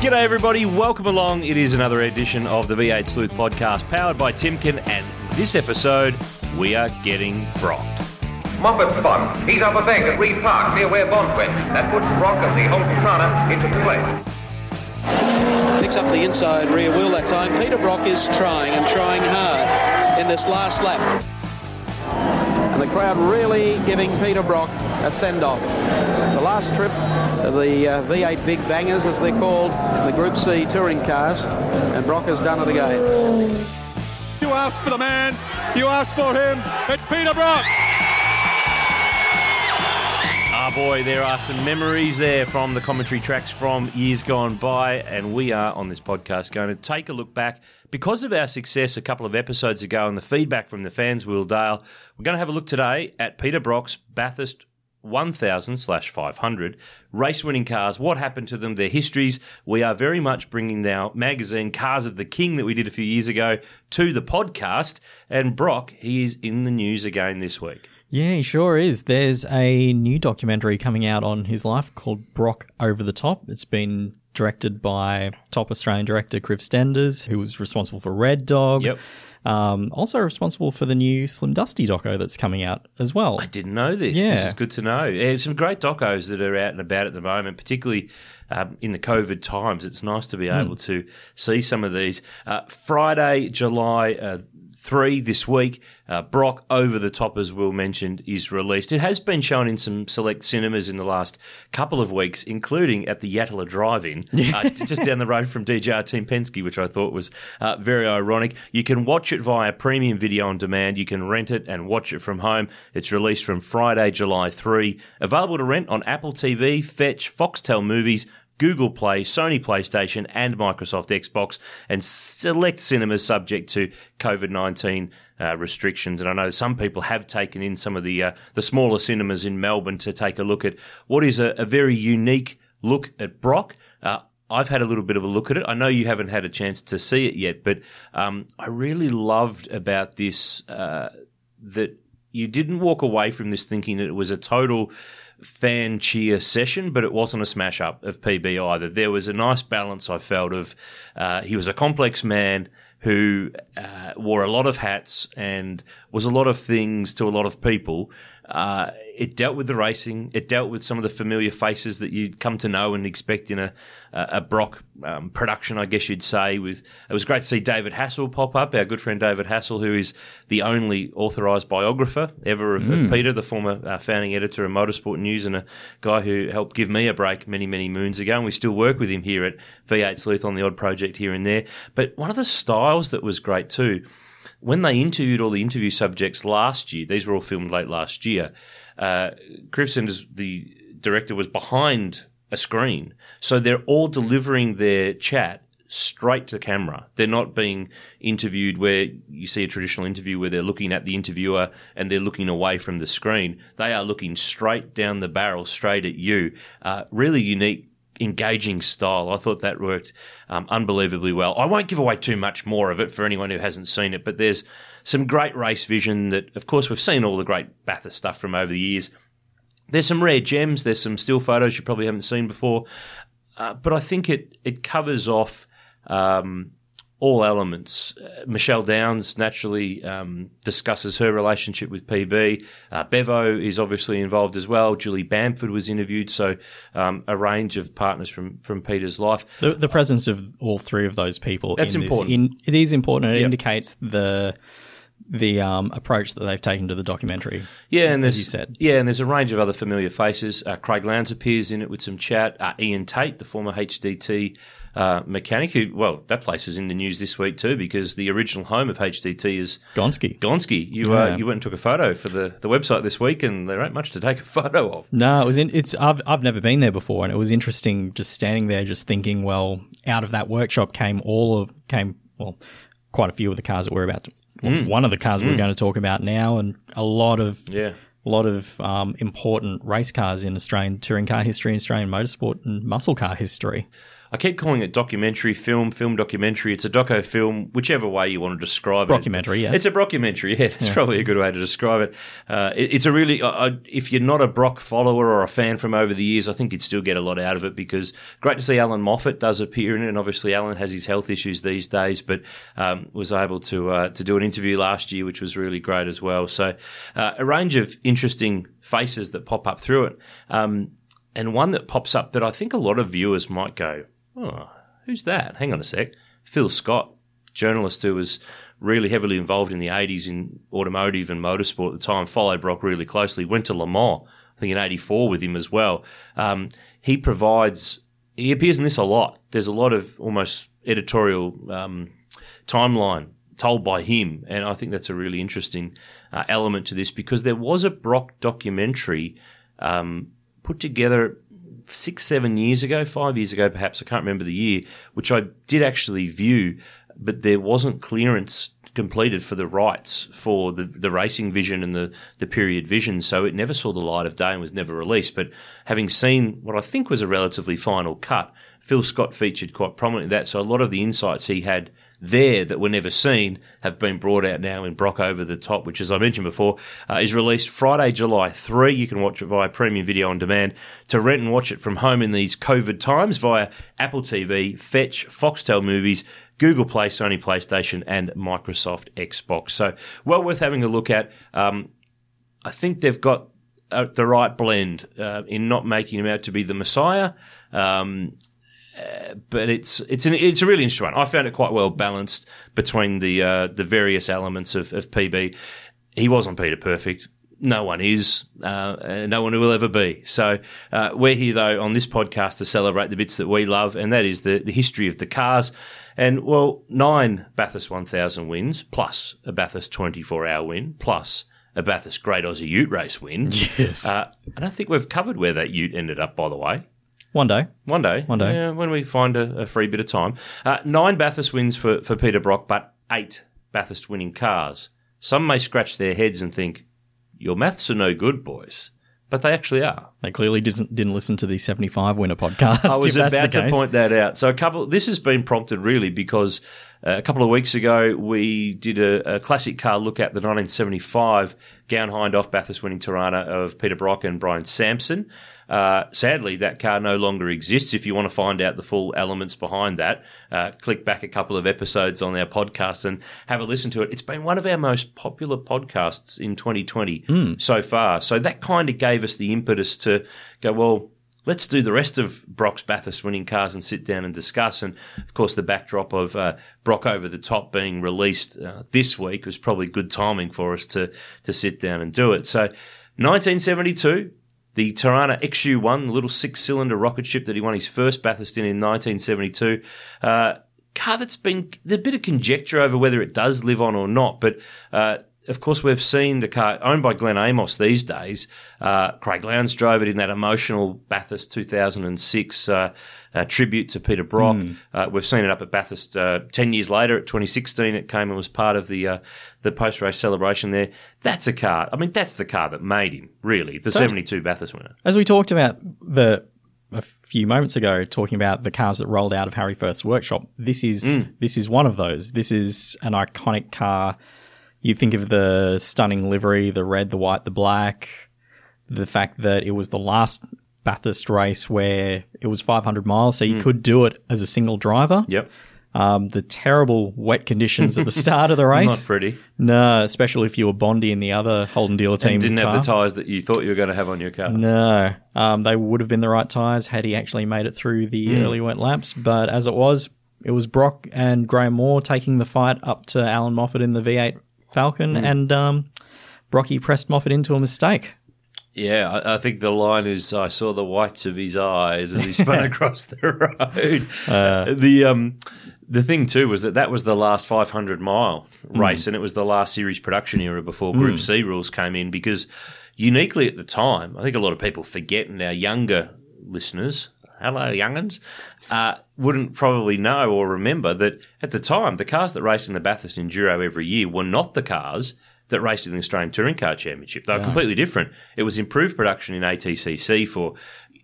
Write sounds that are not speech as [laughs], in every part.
G'day, everybody. Welcome along. It is another edition of the V8 Sleuth podcast powered by Timken, and this episode, we are getting brocked. Moffat spot. He's up a bank at Reid Park near where Bond went. That puts Brock and the Holden Torana into play. Picks up the inside rear wheel that time. Peter Brock is trying and trying hard in this last lap. And the crowd really giving Peter Brock a send-off. The last trip of the uh, V8 Big Bangers, as they're called, the Group C touring cars, and Brock has done it again. You asked for the man. You asked for him. It's Peter Brock. Ah, boy, there are some memories there from the commentary tracks from years gone by, and we are on this podcast going to take a look back because of our success a couple of episodes ago and the feedback from the fans, Will Dale. We're going to have a look today at Peter Brock's Bathurst 1000 slash 500 race winning cars what happened to them their histories we are very much bringing our magazine cars of the king that we did a few years ago to the podcast and brock he is in the news again this week Yeah, he sure is. There's a new documentary coming out on his life called Brock Over the Top. It's been directed by top Australian director Kriv Stenders, who was responsible for Red Dog. Yep. Um, also responsible for the new Slim Dusty doco that's coming out as well. I didn't know this. Yeah. This is good to know. Yeah, some great docos that are out and about at the moment, particularly um, in the COVID times. It's nice to be Hmm. able to see some of these. Uh, Friday, July uh, 3 this week, uh, Brock Over the Top, as Will mentioned, is released. It has been shown in some select cinemas in the last couple of weeks, including at the Yatala Drive-In, uh, just down the road from DJR Team Penske, which I thought was uh, very ironic. You can watch it via premium video on demand. You can rent it and watch it from home. It's released from Friday, July 3. Available to rent on Apple TV, Fetch, Foxtel Movies, Google Play, Sony PlayStation, and Microsoft Xbox, and select cinemas subject to COVID 19 uh, restrictions. And I know some people have taken in some of the, uh, the smaller cinemas in Melbourne to take a look at what is a, a very unique look at Brock. Uh, I've had a little bit of a look at it. I know you haven't had a chance to see it yet, but um, I really loved about this uh, that you didn't walk away from this thinking that it was a total fan cheer session, but it wasn't a smash up of PB either. There was a nice balance I felt of uh, he was a complex man who uh, wore a lot of hats and was a lot of things to a lot of people. Uh, it dealt with the racing. It dealt with some of the familiar faces that you'd come to know and expect in a a Brock um, production, I guess you'd say. With it was great to see David Hassall pop up, our good friend David Hassall, who is the only authorised biographer ever of, of Peter, the former uh, founding editor of Motorsport News, and a guy who helped give me a break many many moons ago. And we still work with him here at V8 Sleuth on the odd project here and there. But one of the styles that was great too when they interviewed all the interview subjects last year, these were all filmed late last year. Uh, Cribson, the director, was behind a screen, so they're all delivering their chat straight to the camera. They're not being interviewed where you see a traditional interview where they're looking at the interviewer and they're looking away from the screen. They are looking straight down the barrel, straight at you. Uh, really unique engaging style. I thought that worked um, unbelievably well. I won't give away too much more of it for anyone who hasn't seen it, but there's some great race vision that, of course, we've seen all the great Bathurst stuff from over the years. There's some rare gems. There's some still photos you probably haven't seen before, uh, but I think it it covers off um, all elements. Uh, Michelle Downes naturally um, discusses her relationship with PB. Uh, Bevo is obviously involved as well. Julie Bamford was interviewed, so um, a range of partners from from Peter's life. the, the presence of all three of those people That's in important. This, in, it is important. It Yep. indicates the the um, approach that they've taken to the documentary. Yeah, and there's yeah, and there's a range of other familiar faces. Uh, Craig Lowndes appears in it with some chat. Uh, Ian Tate, the former HDT uh, mechanic, who well, that place is in the news this week too because the original home of HDT is Gonski. Gonski. You uh, Yeah. you went and took a photo for the, the website this week, and there ain't much to take a [laughs] photo of. No, it was. In, it's. I've I've never been there before, and it was interesting just standing there, just thinking. Well, out of that workshop came all of came well, quite a few of the cars that we're about to, well, one of the cars we're going to talk about now, and a lot of Yeah. a lot of um, important race cars in Australian touring car history, Australian motorsport, and muscle car history. I keep calling it documentary, film, film documentary. It's a doco film, whichever way you want to describe it. Brockumentary, yes. It's a brockumentary, [laughs] yeah. That's probably a good way to describe it. Uh, it it's a really, uh, uh, if you're not a Brock follower or a fan from over the years, I think you'd still get a lot out of it because great to see Allan Moffat does appear in it. And obviously, Alan has his health issues these days, but um, was able to uh, to do an interview last year, which was really great as well. So, uh, a range of interesting faces that pop up through it. Um, and one that pops up that I think a lot of viewers might go, oh, who's that? Hang on a sec. Phil Scott, journalist who was really heavily involved in the 80s in automotive and motorsport at the time, followed Brock really closely, went to Le Mans, I think in 84 with him as well. Um, he provides, he appears in this a lot. There's a lot of almost editorial um, timeline told by him, and I think that's a really interesting uh, element to this because there was a Brock documentary um, put together six, seven years ago, five years ago, perhaps. I can't remember the year, which I did actually view, but there wasn't clearance completed for the rights for the, the racing vision and the, the period vision. So it never saw the light of day and was never released. But having seen what I think was a relatively final cut, Phil Scott featured quite prominently in that. So a lot of the insights he had there that were never seen have been brought out now in Brock Over the Top, which, as I mentioned before, uh, is released Friday, July 3. You can watch it via premium video on demand to rent and watch it from home in these COVID times via Apple TV, Fetch, Foxtel Movies, Google Play, Sony PlayStation, and Microsoft Xbox. So, well worth having a look at. Um, I think they've got uh, the right blend uh, in not making him out to be the Messiah. Um, uh, but it's it's an, it's a really interesting one. I found it quite well balanced between the uh, the various elements of, of PB. He wasn't Peter Perfect. No one is. Uh, no one will ever be. So uh, we're here though on this podcast to celebrate the bits that we love, and that is the, the history of the cars. And well, nine Bathurst 1000 wins plus a Bathurst 24 hour win plus a Bathurst Great Aussie Ute Race win. Yes. Uh, I don't think we've covered where that Ute ended up, by the way. One day. One day. One day. Yeah, when we find a, a free bit of time. Uh, nine Bathurst wins for, for Peter Brock, but eight Bathurst winning cars. Some may scratch their heads and think, your maths are no good, boys. But they actually are. They clearly didn't didn't listen to the seventy five winner podcast. I was about to point that out. So a couple. This has been prompted really because uh, a couple of weeks ago we did a, a classic car look at the 1975 Gown Hindhaugh Bathurst winning Torana of Peter Brock and Brian Sampson. Uh, sadly, that car no longer exists. If you want to find out the full elements behind that, uh, click back a couple of episodes on our podcast and have a listen to it. It's been one of our most popular podcasts in 2020 so far. So that kind of gave us the impetus to go, well, let's do the rest of Brock's Bathurst winning cars and sit down and discuss. And of course, the backdrop of uh, Brock over the top being released uh, this week was probably good timing for us to to sit down and do it. So, 1972. The Torana XU1, the little six cylinder rocket ship that he won his first Bathurst in in 1972. Uh, car that's been a bit of conjecture over whether it does live on or not, but uh, of course we've seen the car owned by Glenn Amos these days. Uh, Craig Lowndes drove it in that emotional Bathurst 2006 uh, uh, tribute to Peter Brock. Uh, we've seen it up at Bathurst uh, ten years later. At 2016, it came and was part of the uh, the post race celebration there. That's a car. I mean, that's the car that made him really the 72 Bathurst winner. As we talked about the a few moments ago, talking about the cars that rolled out of Harry Firth's workshop, this is Mm. this is one of those. This is an iconic car. You think of the stunning livery, the red, the white, the black, the fact that it was the last Bathurst race where it was 500 miles, so you Mm. could do it as a single driver. Yep, Um, the terrible wet conditions at the start of the [laughs] race. not pretty. No, especially if you were Bondi in the other Holden dealer team. And didn't have car. the tyres that you thought you were going to have on your car. No, um, they would have been the right tyres had he actually made it through the Hmm. early wet laps. But as it was, it was Brock and Graham Moore taking the fight up to Allan Moffat in the V8 Falcon, Hmm. and um, Brocky pressed Moffat into a mistake. Yeah, I, I think the line is I saw the whites of his eyes as he spun [laughs] across the road. Uh, the um, the thing too was that that was the last 500 mile Hmm. race, and it was the last series production era before Group C rules came in. Because uniquely at the time, I think a lot of people forget, and our younger listeners, hello younguns, uh, wouldn't probably know or remember that at the time, the cars that raced in the Bathurst Enduro every year were not the cars that raced in the Australian Touring Car Championship. They were completely different. It was improved production in ATCC for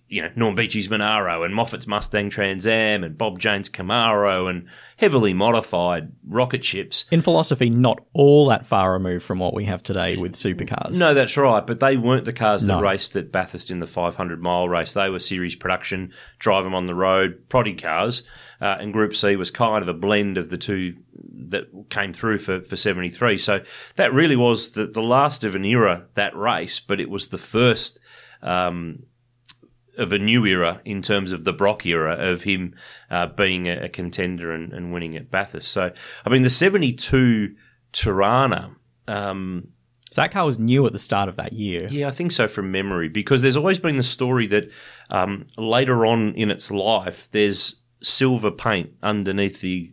you know, Norm Beechey's Monaro and Moffat's Mustang Trans Am and Bob Jane's Camaro and heavily modified rocket ships. In philosophy, not all that far removed from what we have today with supercars. No, that's right. But they weren't the cars that No. raced at Bathurst in the 500 mile race. They were series production, drive them on the road, proddy cars. Uh, and Group C was kind of a blend of the two that came through for, for 73. So that really was the, the last of an era, that race, but it was the first. Um, of a new era in terms of the Brock era of him uh, being a, a contender and, and winning at Bathurst. So, I mean, the 72 Torana, um, So that car was new at the start of that year. yeah, I think so from memory, because there's always been the story that um, later on in its life, there's silver paint underneath the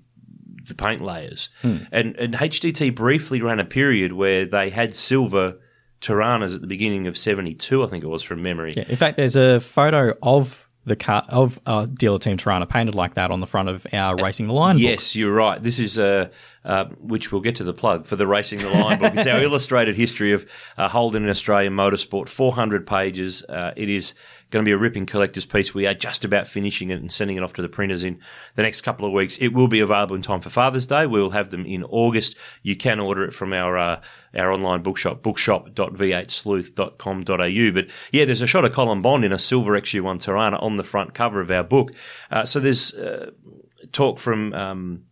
the paint layers, and and HDT briefly ran a period where they had silver Toranas at the beginning of '72, I think it was from memory. Yeah, in fact, there's a photo of the car of uh, dealer team Torana painted like that on the front of our Racing the Line book. Yes, you're right. This is uh, uh, which we'll get to the plug for the Racing the Line book. It's our [laughs] illustrated history of uh, Holden in Australian motorsport, 400 pages. Uh, it is going to be a ripping collector's piece. We are just about finishing it and sending it off to the printers in the next couple of weeks. It will be available in time for Father's Day. We will have them in August. You can order it from our uh, our online bookshop, bookshop.v8sleuth.com.au. But yeah, there's a shot of Colin Bond in a silver XU1 Torana on the front cover of our book. Uh, so there's uh, talk from um,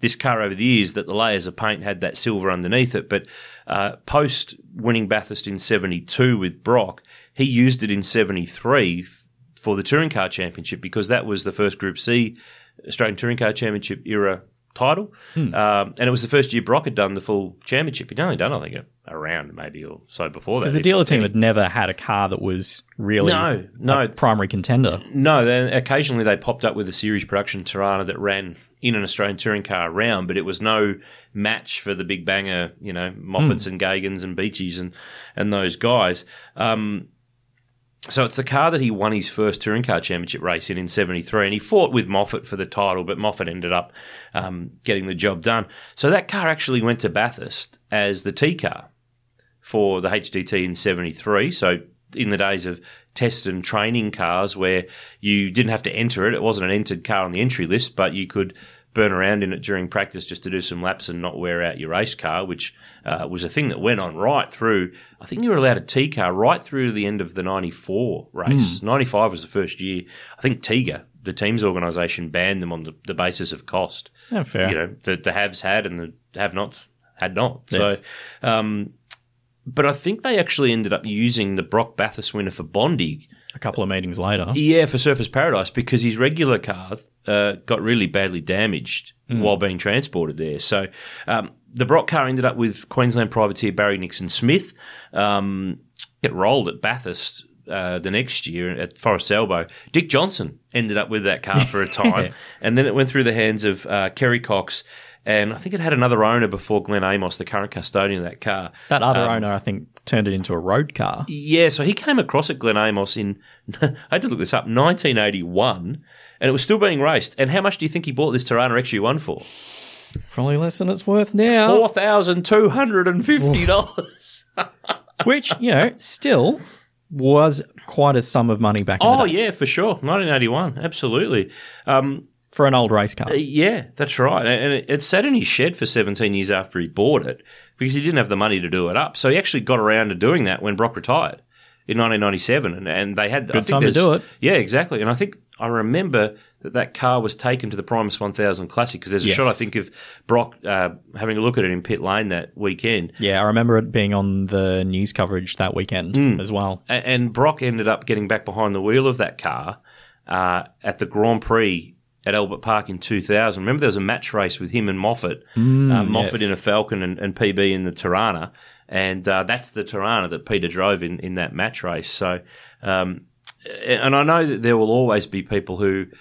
this car over the years that the layers of paint had that silver underneath it. But uh, post winning Bathurst in 72 with Brock, he used it in 73 f- for the Touring Car Championship because that was the first Group C Australian Touring Car Championship era title. Um, and it was the first year Brock had done the full championship. He'd only done, I think, a, a round maybe or so before that. Because the dealer team had never had a car that was really No, no. a primary contender. No, then occasionally they popped up with a series production Torana that ran in an Australian touring car round, but it was no match for the big banger, you know, Moffats and Geoghegans and Beecheys and and those guys. Um, so it's the car that he won his first touring car championship race in in '73, and he fought with Moffat for the title, but Moffat ended up um, getting the job done. So that car actually went to Bathurst as the T car for the HDT in 73. So in the days of test and training cars where you didn't have to enter it, it wasn't an entered car on the entry list, but you could burn around in it during practice just to do some laps and not wear out your race car, which uh, was a thing that went on right through. I think you were allowed a T car right through to the end of the 94 race. 95 was the first year. I think TEGA, the team's organisation, banned them on the, the basis of cost Yeah, fair. you know the the haves had and the have nots had not. Yes. So, um, but I think they actually ended up using the Brock Bathurst winner for Bondi. A couple of meetings later. Yeah, for Surfers Paradise because his regular car uh, got really badly damaged while being transported there. So um, the Brock car ended up with Queensland privateer Barry Nixon Smith. Um, get rolled at Bathurst. Uh, the next year at Forrest's Elbow, Dick Johnson ended up with that car for a [laughs] time, and then it went through the hands of uh, Kerry Cox, and I think it had another owner before Glenn Amos, the current custodian of that car. That other Um, owner, I think, turned it into a road car. Yeah, so he came across at Glen Amos in, [laughs] I had to look this up, 1981, and it was still being raced. And how much do you think he bought this Torana XU1 for? Probably less than it's worth now. $4,250. [laughs] Which, you know, still was quite a sum of money back in oh, yeah, for sure. 1981, absolutely. Um, for an old race car. yeah, that's right. And it, it sat in his shed for 17 years after he bought it because he didn't have the money to do it up. So he actually got around to doing that when Brock retired in 1997. And, and they had I Good think time to do it. Yeah, exactly. And I think I remember that that car was taken to the Primus 1000 Classic because there's a Yes. shot I think of Brock uh, having a look at it in pit lane that weekend. Yeah, I remember it being on the news coverage that weekend Hmm. as well. A- And Brock ended up getting back behind the wheel of that car uh, at the Grand Prix at Albert Park in 2000. Remember, there was a match race with him and Moffat. uh, Moffat yes. in a Falcon and, and PB in the Torana. And uh, that's the Torana that Peter drove in, in that match race. So, um, and I know that there will always be people who. [sighs]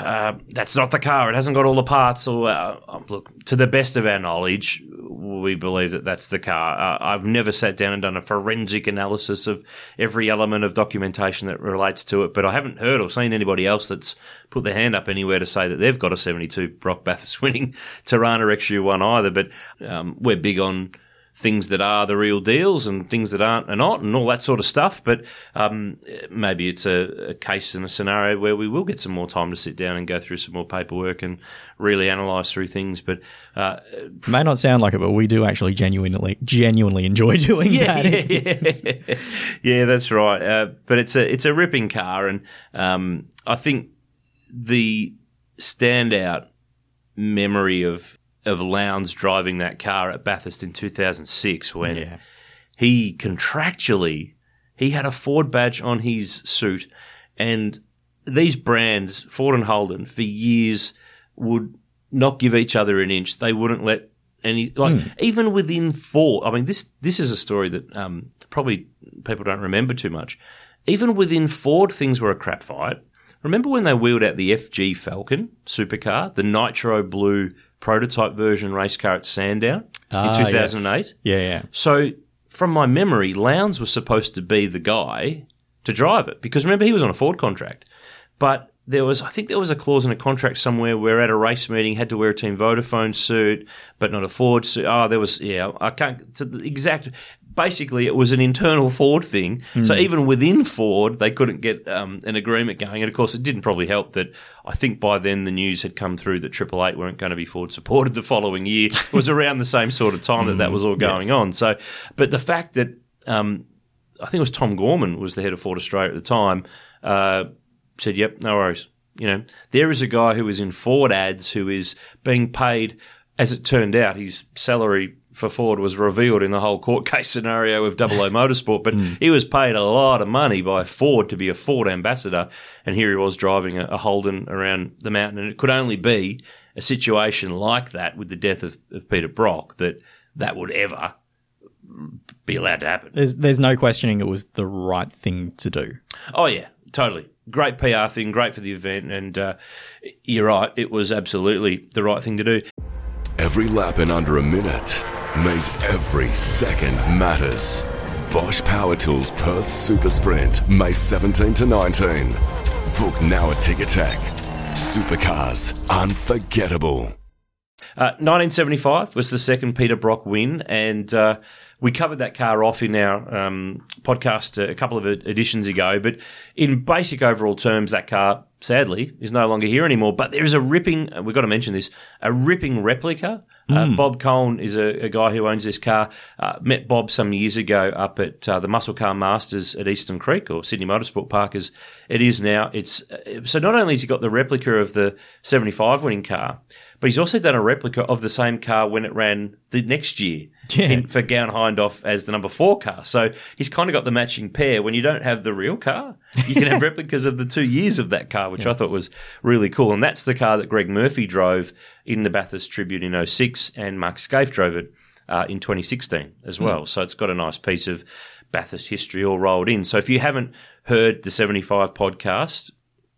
Uh, that's not the car. It hasn't got all the parts. Or uh, look, to the best of our knowledge, we believe that that's the car. Uh, I've never sat down and done a forensic analysis of every element of documentation that relates to it, but I haven't heard or seen anybody else that's put their hand up anywhere to say that they've got a 72 Brock Bathurst [laughs] winning Torana XU1 either. But um, we're big on things that are the real deals and things that aren't are not and all that sort of stuff. But um, maybe it's a, a, case and a scenario where we will get some more time to sit down and go through some more paperwork and really analyse through things. But uh, may not sound like it, but we do actually genuinely genuinely enjoy [laughs] doing yeah, that. Yeah, yeah. [laughs] yeah that's right. Uh, but it's a it's a ripping car, and um, I think the standout memory of of Lowndes driving that car at Bathurst in 2006 when Yeah. he contractually he had a Ford badge on his suit. And these brands Ford and Holden for years would not give each other an inch. They wouldn't let any like even within Ford I mean this this is a story that um, probably people don't remember too much. Even within Ford things were a crap fight remember when they wheeled out the FG Falcon supercar the nitro blue prototype version race car at Sandown Ah, in yes. 2008 Yeah, yeah. so, from my memory, Lowndes was supposed to be the guy to drive it because remember he was on a Ford contract, but there was I think there was a clause in a contract somewhere where at a race meeting had to wear a Team Vodafone suit but not a Ford suit. Oh, there was yeah I can't to the exact. Basically, it was an internal Ford thing. So even within Ford, they couldn't get um, an agreement going. And of course, it didn't probably help that I think by then the news had come through that Triple Eight weren't going to be Ford supported [laughs] the following year. It was around the same sort of time that that was all going yes. on. So, but the fact that um, I think it was Tom Gorman was the head of Ford Australia at the time, uh, said, "Yep, no worries." You know, there is a guy who is in Ford ads who is being paid. As it turned out, his salary for Ford was revealed in the whole court [laughs] case scenario with Double O Motorsport, but he was paid a lot of money by Ford to be a Ford ambassador, and here he was driving a, a Holden around the mountain, and it could only be a situation like that with the death of, of Peter Brock that that would ever be allowed to happen. There's there's no questioning it was the right thing to do. Oh yeah, totally. Great PR thing, great for the event, and uh, you're right. It was absolutely the right thing to do. Every lap in under a minute means every second matters. Bosch Power Tools Perth Super Sprint, May 17 to 19. Book now at Ticketek. Supercars, unforgettable. Uh, 1975 was the second Peter Brock win, and uh, we covered that car off in our um, podcast a couple of editions ago. But in basic overall terms, that car sadly is no longer here anymore. But there is a ripping, uh, we've got to mention this, a ripping replica. Uh, Bob Cohen is a, a guy who owns this car. Uh, met Bob some years ago up at uh, the Muscle Car Masters at Eastern Creek or Sydney Motorsport Park as it is now. It's uh, so not only has he got the replica of the 75 winning car, but he's also done a replica of the same car when it ran the next year Yeah. in, for Gown Hindhaugh as the number four car. So he's kind of got the matching pair. When you don't have the real car, you can have [laughs] replicas of the two years of that car, which I thought was really cool. And that's the car that Greg Murphy drove in the Bathurst Tribute in 06 and Mark Skaife drove it uh, in 2016 as well. So it's got a nice piece of Bathurst history all rolled in. So if you haven't heard the 75 podcast,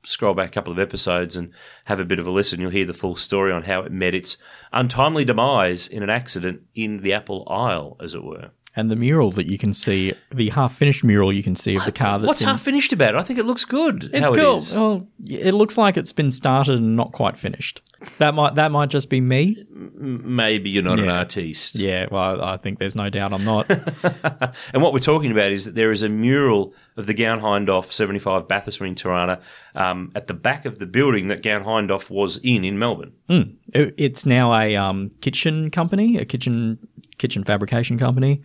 scroll back a couple of episodes and have a bit of a listen. You'll hear the full story on how it met its untimely demise in an accident in the Apple Isle, as it were. And the mural that you can see, the half finished mural you can see of the car that's What's in, half finished about it? I think it looks good. It's cool. It. Well, it looks like it's been started and not quite finished. That might that might just be me. Maybe you're not an artiste. Yeah, well, I think there's no doubt I'm not. [laughs] And what we're talking about is that there is a mural of the Gown Hindhaugh 75 Bathurst Marine Torana um, at the back of the building that Gown Hindhaugh was in in Melbourne. It- it's now a um, kitchen company, a kitchen kitchen fabrication company,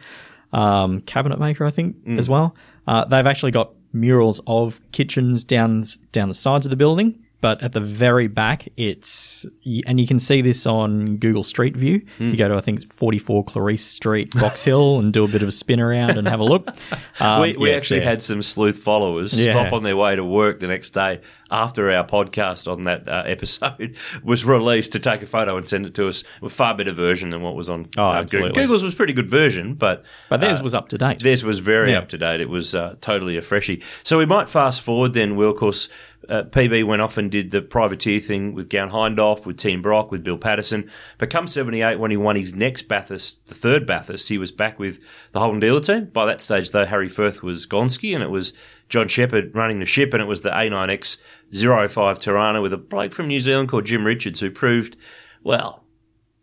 um, cabinet maker, I think, Mm. as well. Uh, they've actually got murals of kitchens down down the sides of the building, but at the very back, it's and you can see this on Google Street View. Mm. You go to I think 44 Clarice Street, Box Hill, and do a bit of a spin around and have a look. [laughs] Um, we we yeah, actually had some sleuth followers Yeah. stop on their way to work the next day after our podcast on that uh, [laughs] episode was released to take a photo and send it to us. A far better version than what was on Oh, uh, Google. Google's was a pretty good version, but But theirs uh, was up to date. Theirs was very Yeah. up to date. It was uh, totally a freshie. So we might fast forward then, Will, 'cause, uh, PB went off and did the privateer thing with Gown Hindhaugh, with Team Brock, with Bill Patterson. But come 78, when he won his next Bathurst, the third Bathurst, he was back with the Holden Dealer team. By that stage, though, Harry Firth was Gonski, and it was John Shepherd running the ship, and it was the A9X 05 Torana with a bloke from New Zealand called Jim Richards, who proved, well,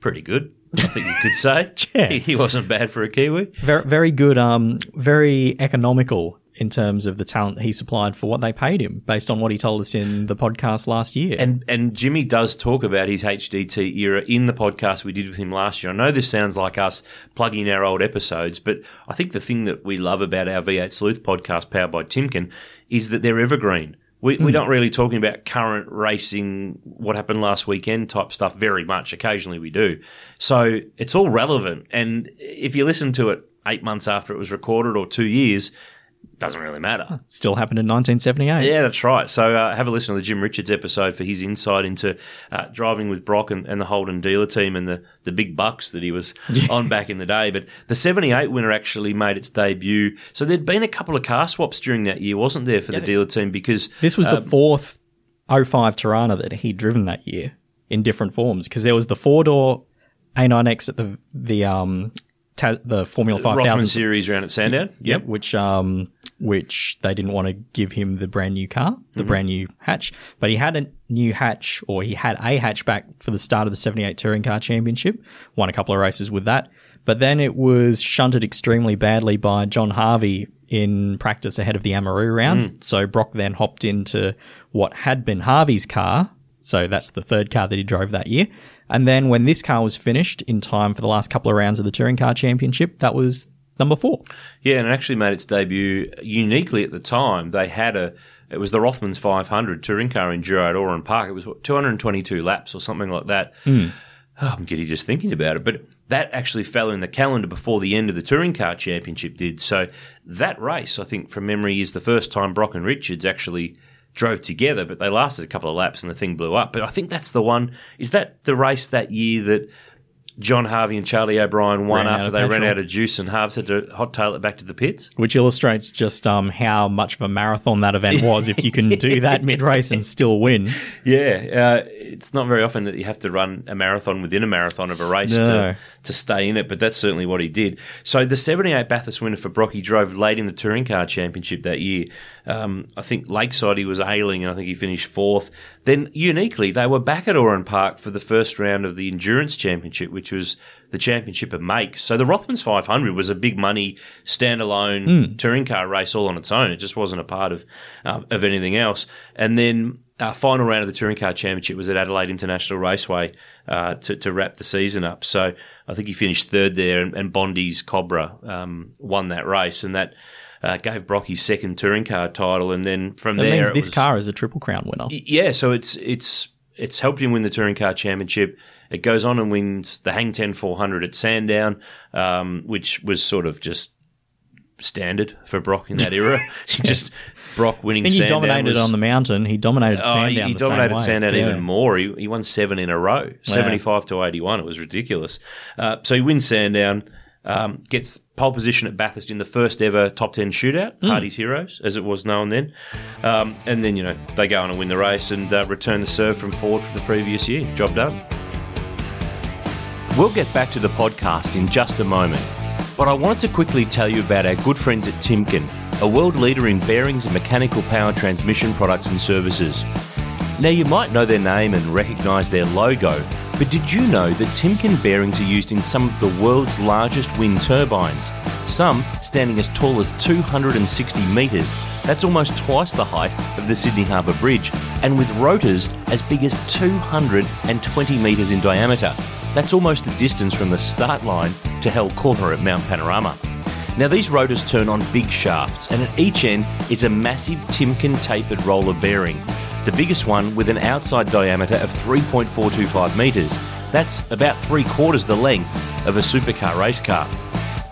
pretty good. I think you could [laughs] say. Yeah. he, he wasn't bad for a Kiwi. Very, very good. Um, very economical in terms of the talent he supplied for what they paid him, based on what he told us in the podcast last year. And and Jimmy does talk about his HDT era in the podcast we did with him last year. I know this sounds like us plugging our old episodes, but I think the thing that we love about our V8 Sleuth podcast powered by Timken is that they're evergreen. We, we're hmm. not really talking about current racing, what happened last weekend type stuff very much. Occasionally we do. So it's all relevant. And if you listen to it eight months after it was recorded or two years, doesn't really matter. Still happened in 1978. Yeah, that's right. So uh, have a listen to the Jim Richards episode for his insight into uh, driving with Brock and, and the Holden dealer team and the, the big bucks that he was on back in the day. But the 78 winner actually made its debut. So there'd been a couple of car swaps during that year, wasn't there, for the dealer team? Because This was the um, fourth 05 Torana that he'd driven that year in different forms because there was the four door A9X at the the um ta- the Formula 5000 series round at Sandown. Yep, which um which they didn't want to give him the brand new car, the Mm-hmm. brand new hatch, but he had a new hatch or he had a hatchback for the start of the 78 Touring Car Championship, won a couple of races with that. But then it was shunted extremely badly by John Harvey in practice ahead of the Amaroo round. Mm. So Brock then hopped into what had been Harvey's car. So that's the third car that he drove that year. And then when this car was finished in time for the last couple of rounds of the Touring Car Championship, that was number four. Yeah, and it actually made its debut uniquely at the time. They had a, it was the Rothmans 500 touring car enduro at Oran Park. It was what, 222 laps or something like that. Hmm. Oh, I'm giddy just thinking about it. But that actually fell in the calendar before the end of the Touring Car Championship did. So that race, I think, from memory, is the first time Brock and Richards actually drove together, but they lasted a couple of laps and the thing blew up. But I think that's the one. Is that the race that year that John Harvey and Charlie O'Brien won Ran after they ran out of juice and Harves had to hot tail it back to the pits? which illustrates just um, how much of a marathon that event was. if you can do that [laughs] mid race and still win, Yeah, uh, it's not very often that you have to run a marathon within a marathon of a race No. to, to stay in it, but that's certainly what he did. So the 78 Bathurst winner for Brock, he drove late in the Touring Car Championship that year. Um, I think Lakeside he was ailing and I think he finished fourth. Then uniquely, they were back at Oran Park for the first round of the Endurance Championship, which was the championship of makes. So the Rothmans 500 was a big money standalone touring car race all on its own. It just wasn't a part of uh, of anything else. And then our final round of the touring car championship was at Adelaide International Raceway uh, to, to wrap the season up. So I think he finished third there, and, and Bondi's Cobra um, won that race, and that uh, gave Brock his second touring car title. And then from that there, means it this was- car is a Triple Crown winner. yeah, so it's it's it's helped him win the touring car championship. It goes on and wins the Hang 10 400 at Sandown, um, which was sort of just standard for Brock in that era. [laughs] just Brock winning. I think he Sandown dominated was- on the mountain. He dominated Oh, Sandown. he, he the same dominated. Sandown Yeah. even more. He, he won seven in a row, seventy-five to eighty-one. It was ridiculous. Uh, so he wins Sandown, um, gets pole position at Bathurst in the first ever top ten shootout, Hmm. Hardy's Heroes, as it was known then. Um, and then you know they go on and win the race and uh, return the serve from Ford for the previous year. Job done. We'll get back to the podcast in just a moment, but I wanted to quickly tell you about our good friends at Timken, a world leader in bearings and mechanical power transmission products and services. Now, you might know their name and recognise their logo, but did you know that Timken bearings are used in some of the world's largest wind turbines? Some standing as tall as 260 metres, that's almost twice the height of the Sydney Harbour Bridge, and with rotors as big as 220 metres in diameter. That's almost the distance from the start line to Hell Corner at Mount Panorama. Now, these rotors turn on big shafts, and at each end is a massive Timken tapered roller bearing, the biggest one with an outside diameter of 3.425 metres. That's about three quarters the length of a supercar race car.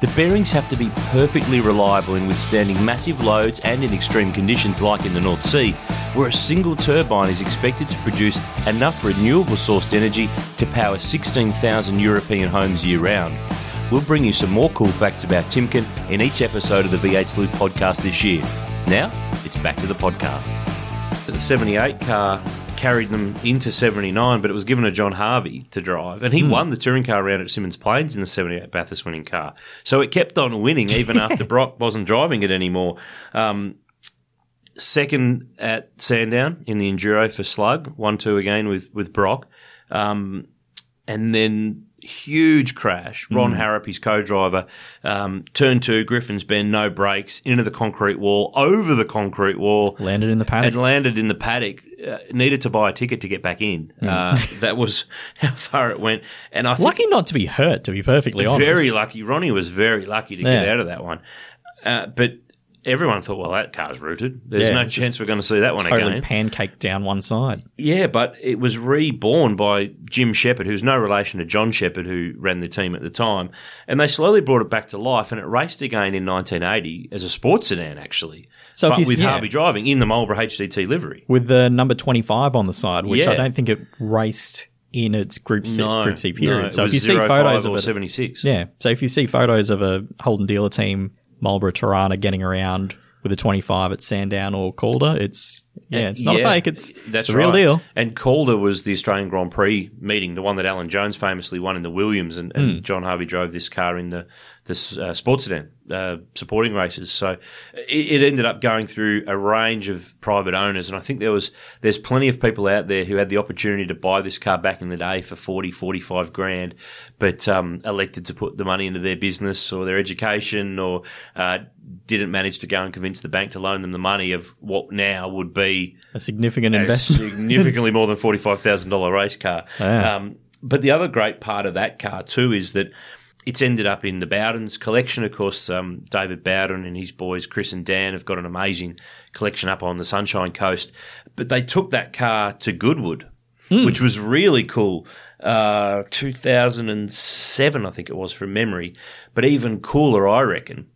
The bearings have to be perfectly reliable in withstanding massive loads and in extreme conditions like in the North Sea, where a single turbine is expected to produce enough renewable sourced energy to power 16,000 European homes year round. We'll bring you some more cool facts about Timken in each episode of the V8 Sleuth podcast this year. Now, it's back to the podcast. The 78 car carried them into 79, but it was given to John Harvey to drive. And he won the touring car round at Symmons Plains in the 78 Bathurst winning car. So it kept on winning even [laughs] after Brock wasn't driving it anymore. Um, second at Sandown in the Enduro for Slug, 1 2 again with, with Brock. Um, and then huge crash. Ron Harrop, his co-driver, um, turn two, Griffin's Bend, no brakes, into the concrete wall, over the concrete wall, Landed in the paddock. and landed in the paddock. Uh, needed to buy a ticket to get back in. Uh, that was [laughs] how far it went. And I think Lucky not to be hurt, to be perfectly honest. very lucky. Ronnie was very lucky to get out of that one. Uh, but everyone thought, well, that car's rooted. There's Yeah, no chance we're going to see that one Totally again. pancaked down one side. Yeah, but it was reborn by Jim Shepard, who's no relation to John Shepard, who ran the team at the time. And they slowly brought it back to life, and it raced again in 1980 as a sports sedan, actually. So but with yeah. Harvey driving in the Marlboro HDT livery. With the number 25 on the side, which I don't think it raced in its Group C, group C period. no, it so if you see photos of it, 76. Yeah. So if you see photos of a Holden dealer team, Marlboro Torana getting around with a 25 at Sandown or Calder, it's yeah, it's not Yeah, a fake. It's that's it's a real right. deal. And Calder was the Australian Grand Prix meeting, the one that Alan Jones famously won in the Williams, and, and hmm. John Harvey drove this car in the this uh, sports sedan uh, supporting races. So it, it ended up going through a range of private owners, and I think there was there's plenty of people out there who had the opportunity to buy this car back in the day for 40, 45 grand, but um, elected to put the money into their business or their education, or uh, didn't manage to go and convince the bank to loan them the money of what now would be A significant a investment. significantly more than forty five thousand dollar race car. Yeah. Um, but the other great part of that car too is that it's ended up in the Bowden's collection. Of course, um, David Bowden and his boys Chris and Dan have got an amazing collection up on the Sunshine Coast. But they took that car to Goodwood, which was really cool. Uh, 2007, I think it was from memory. But even cooler, I reckon,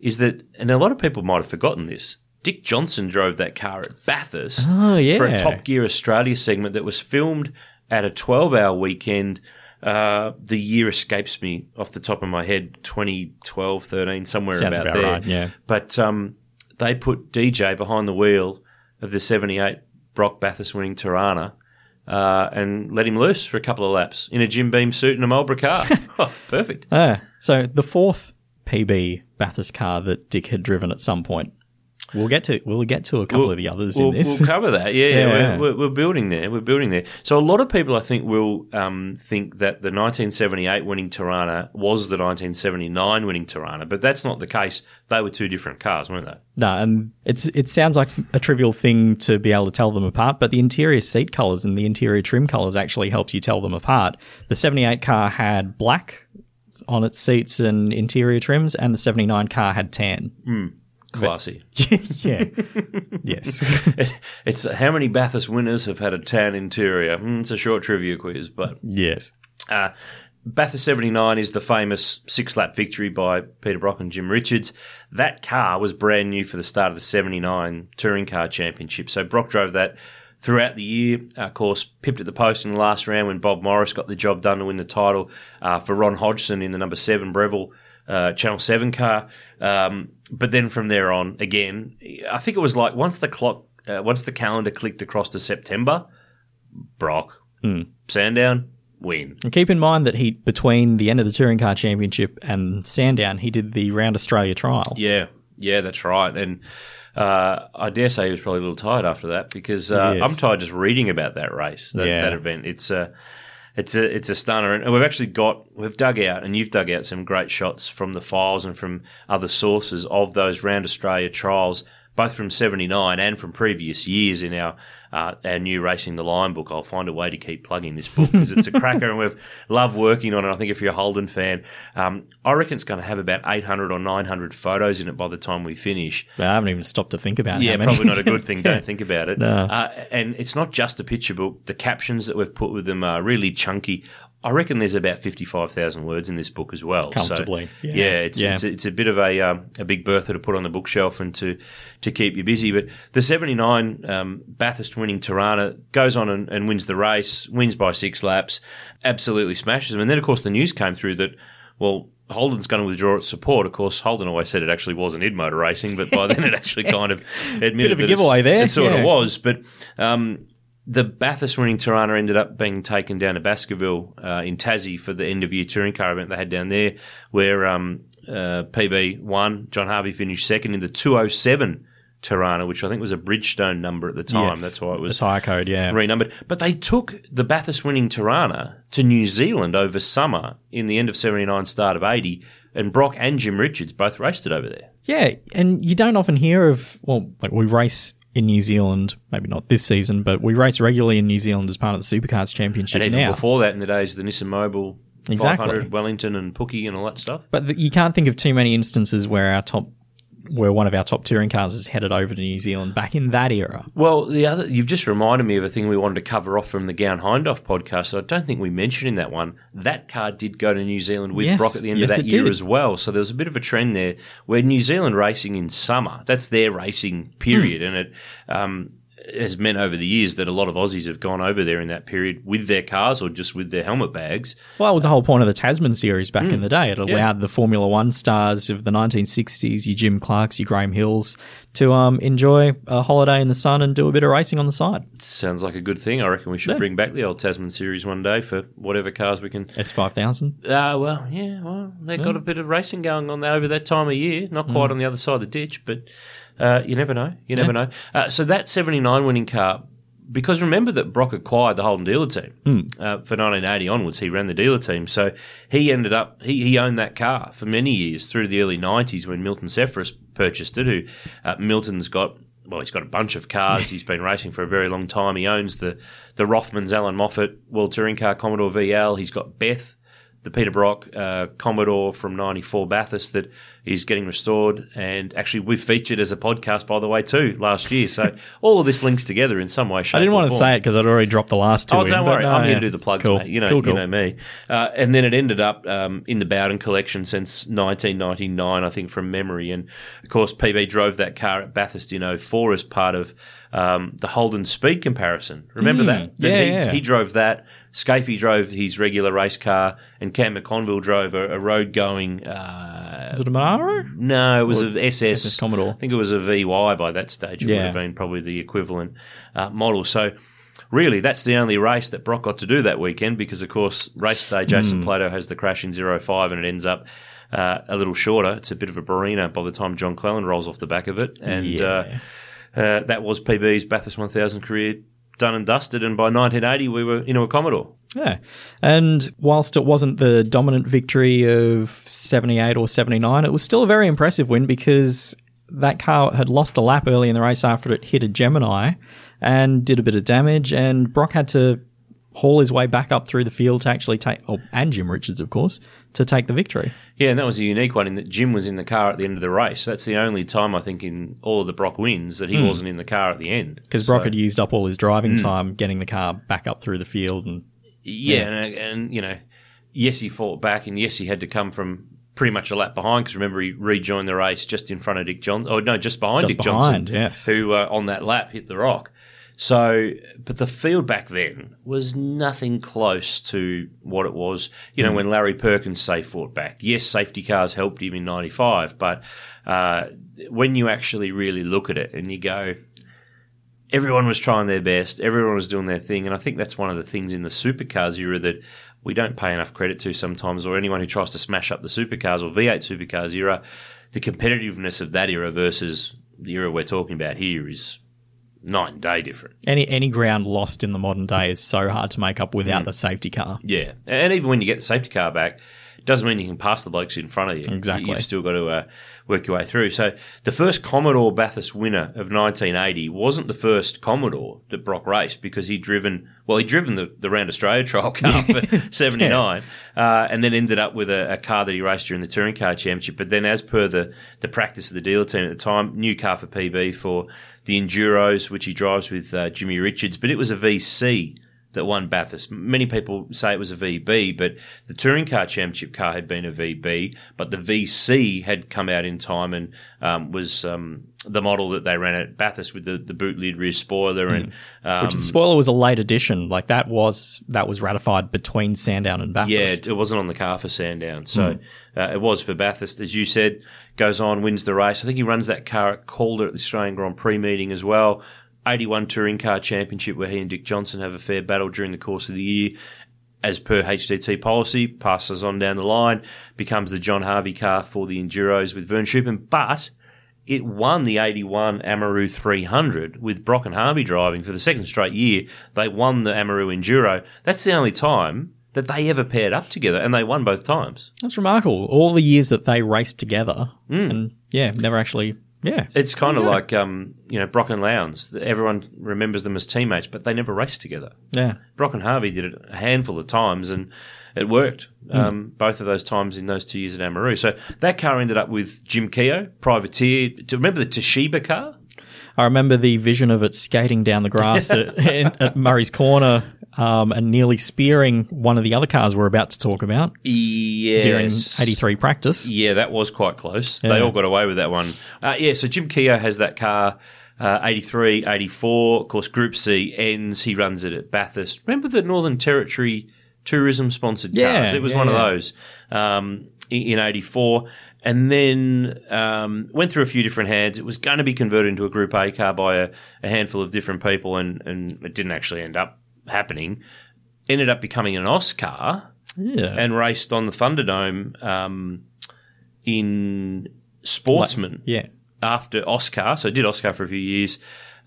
is that, and a lot of people might have forgotten this. Dick Johnson drove that car at Bathurst Oh, yeah. for a Top Gear Australia segment that was filmed at a 12 hour weekend. Uh, the year escapes me off the top of my head 2012, 13, somewhere Sounds about, about there. right, yeah. But um, they put DJ behind the wheel of the 78 Brock Bathurst winning Torana. Uh, and let him loose for a couple of laps in a Jim Beam suit and a Marlboro car. [laughs] oh, perfect. Ah, so the fourth PB Bathurst car that Dick had driven at some point. We'll get to we'll get to a couple of the others we'll, in this. We'll cover that. Yeah, yeah, Yeah. We're, we're, we're building there. We're building there. So a lot of people, I think, will um, think that the 1978 winning Torana was the 1979 winning Torana, but that's not the case. They were two different cars, weren't they? No, and it's it sounds like a trivial thing to be able to tell them apart, but the interior seat colors and the interior trim colors actually helps you tell them apart. The 78 car had black on its seats and interior trims, and the 79 car had tan. Classy. [laughs] yeah. yes. [laughs] it's how many Bathurst winners have had a tan interior? Hmm, it's a short trivia quiz, but yes. Uh, Bathurst 79 is the famous six lap victory by Peter Brock and Jim Richards. That car was brand new for the start of the 79 Touring Car Championship. So Brock drove that throughout the year. Of course, pipped at the post in the last round when Bob Morris got the job done to win the title uh, for Ron Hodgson in the number seven Breville uh, Channel 7 car. Um, but then from there on, again, I think it was like once the clock, uh, once the calendar clicked across to September, Brock, Sandown, win. And keep in mind that he between the end of the Touring Car Championship and Sandown, he did the Round Australia trial. Yeah, yeah, that's right. And uh, I dare say he was probably a little tired after that because uh, Yes. I'm tired just reading about that race, that, Yeah. that event. It's a, it's a, it's a stunner, and we've actually got we've dug out, and you've dug out some great shots from the files and from other sources of those Round Australia trials, both from '79 and from previous years in our. Uh, our new Racing the Line book. I'll find a way to keep plugging this book because it's a cracker and we've loved working on it. I think if you're a Holden fan, um, I reckon it's going to have about 800 or 900 photos in it by the time we finish. I haven't even stopped to think about it. Yeah, probably not a good thing. [laughs] Don't think about it. No. Uh, and it's not just a picture book. The captions that we've put with them are really chunky. I reckon there's about 55,000 words in this book as well. So, Comfortably, yeah. yeah. it's, Yeah. It's, a, it's a bit of a, um, a big bertha to put on the bookshelf and to, to keep you busy. But the 79 um, Bathurst winning Torana goes on and, and wins the race, wins by six laps, absolutely smashes them. And then, of course, the news came through that, well, Holden's going to withdraw its support. Of course, Holden always said it actually wasn't in motor racing, but by then it [laughs] actually kind of admitted of a giveaway there, It sort yeah. of was, but um, the Bathurst winning Torana ended up being taken down to Baskerville uh, in Tassie for the end of year touring car event they had down there, where um, uh, PB won. John Harvey finished second in the 207 Torana, which I think was a Bridgestone number at the time. Yes, That's why it was the tyre code. Yeah, renumbered. But they took the Bathurst winning Torana to New Zealand over summer in the end of 79, start of 80, and Brock and Jim Richards both raced it over there. Yeah, and you don't often hear of well, like we race in New Zealand, maybe not this season, but we race regularly in New Zealand as part of the Supercars Championship And even now. before that, in the days of the Nissan Mobil Exactly. 500, Wellington and Pookie and all that stuff. But th- you can't think of too many instances where our top, where one of our top touring cars is headed over to New Zealand back in that era. Well, the other you've just reminded me of a thing we wanted to cover off from the Gown Hindhaugh podcast. that I don't think we mentioned in that one. That car did go to New Zealand with Yes, Brock at the end yes, of that year did. as well. So there was a bit of a trend there where New Zealand racing in summer. That's their racing period, Hmm. and it um, has meant over the years that a lot of Aussies have gone over there in that period with their cars or just with their helmet bags. Well, that was the whole point of the Tasman series back in the day. It allowed. Yeah. the Formula One stars of the 1960s, your Jim Clarks, your Graham Hills, to um, enjoy a holiday in the sun and do a bit of racing on the side. Sounds like a good thing. I reckon we should Yeah. bring back the old Tasman series one day for whatever cars we can S5000. Uh, well, yeah, well, they've got a bit of racing going on over that time of year. Not quite on the other side of the ditch, but uh, you never know. You never know. Uh, so that 79 winning car, because remember that Brock acquired the Holden dealer team uh, for 1980 onwards. He ran the dealer team. So he ended up, he, he owned that car for many years through the early 90s when Milton Seferis purchased it, who uh, Milton's got well, he's got a bunch of cars. [laughs] He's been racing for a very long time. He owns the the Rothmans Allan Moffat World Touring Car Commodore VL. He's got Beth, the Peter Brock uh, Commodore from '94 Bathurst that is getting restored. And actually, we've featured as a podcast, by the way, too last year. So [laughs] all of this links together in some way. Shape, I didn't want to form. say it because I'd already dropped the last two. Oh, don't but worry. no, I'm here yeah. to do the plugs, Cool. mate. You know, Cool, you know me. Uh, and then it ended up um, in the Bowden collection since 1999, I think, from memory. And of course, PB drove that car at Bathurst in 04 as part of um, the Holden speed comparison. Remember that? that yeah, he, yeah. he drove that. Skaife drove his regular race car, and Cam McConville drove a, a road going. Uh, Was it a Monaro? no, it was a SS, SS Commodore. I think it was a VY by that stage. It would have been probably the equivalent uh, model. So, really, that's the only race that Brock got to do that weekend because, of course, race day, Jason Hmm. Plato has the crash in 05 and it ends up uh, a little shorter. It's a bit of a barina by the time John Cleland rolls off the back of it. And Yeah. uh, uh, that was PB's Bathurst 1000 career done and dusted. And by 1980, we were into a Commodore. Yeah. And whilst it wasn't the dominant victory of 78 or 79, it was still a very impressive win because that car had lost a lap early in the race after it hit a Gemini and did a bit of damage. And Brock had to haul his way back up through the field to actually take, oh, and Jim Richards, of course, to take the victory. Yeah, and that was a unique one in that Jim was in the car at the end of the race. That's the only time I think in all of the Brock wins that he wasn't in the car at the end. Because Brock So- had used up all his driving time getting the car back up through the field. And Yeah, And, and you know, yes, he fought back, and yes, he had to come from pretty much a lap behind because remember he rejoined the race just in front of Dick Johnson. Oh no, just behind Just Dick behind, Johnson, yes. who uh, on that lap hit the rock. So, but the field back then was nothing close to what it was. You know, Hmm. when Larry Perkins say fought back. Yes, safety cars helped him in '95, but uh, when you actually really look at it and you go, everyone was trying their best, everyone was doing their thing, and I think that's one of the things in the supercars era that we don't pay enough credit to sometimes, or anyone who tries to smash up the supercars or V8 supercars era, the competitiveness of that era versus the era we're talking about here is night and day different. any, any ground lost in the modern day is so hard to make up without the safety car. Yeah, and even when you get the safety car back, doesn't mean you can pass the blokes in front of you. Exactly. You've still got to uh, work your way through. So the first Commodore Bathurst winner of 1980 wasn't the first Commodore that Brock raced because he'd driven, well, he'd driven the, the Round Australia trial [laughs] car for [laughs] 79 uh, and then ended up with a, a car that he raced during the Touring Car Championship. But then as per the, the practice of the dealer team at the time, new car for PB for the Enduros, which he drives with uh, Jimmy Richards, but it was a VC that won Bathurst. Many people say it was a VB, but the Touring Car Championship car had been a VB, but the VC had come out in time and um, was um, the model that they ran at Bathurst with the, the boot lid rear spoiler and um, Which the spoiler was a late addition. Like that was that was ratified between Sandown and Bathurst. Yeah, it, wasn't on the car for Sandown. So uh, it was for Bathurst. As you said, goes on, wins the race. I think he runs that car at Calder at the Australian Grand Prix meeting as well. 81 Touring Car Championship where he and Dick Johnson have a fair battle during the course of the year. As per HDT policy, passes on down the line, becomes the John Harvey car for the Enduros with Vern Schuppan, but it won the 81 Amaroo 300 with Brock and Harvey driving for the second straight year. They won the Amaroo Enduro. That's the only time that they ever paired up together, and they won both times. That's remarkable. All the years that they raced together, Hmm. and yeah, never actually. Yeah, It's kind of like um, you know Brock and Lowndes. Everyone remembers them as teammates, but they never raced together. yeah. Brock and Harvey did it a handful of times, and it worked. Um, both of those times in those two years at Amaroo. So that car ended up with Jim Keogh, privateer. Do you remember the Toshiba car? I remember the vision of it skating down the grass [laughs] at, at Murray's Corner um, and nearly spearing one of the other cars we're about to talk about Yes. during 83 practice. Yeah, that was quite close. They all got away with that one. Uh, yeah, so Jim Keogh has that car. Uh, 83, 84. Of course, Group C ends. He runs it at Bathurst. Remember the Northern Territory tourism sponsored cars? Yeah, it was yeah, one of those um, in, in 84. And then um, went through a few different hands. It was going to be converted into a Group A car by a, a handful of different people, and, and it didn't actually end up happening. Ended up becoming an Auscar Yeah. and raced on the Thunderdome um, in Sportsman yeah. after Auscar. So did Auscar for a few years.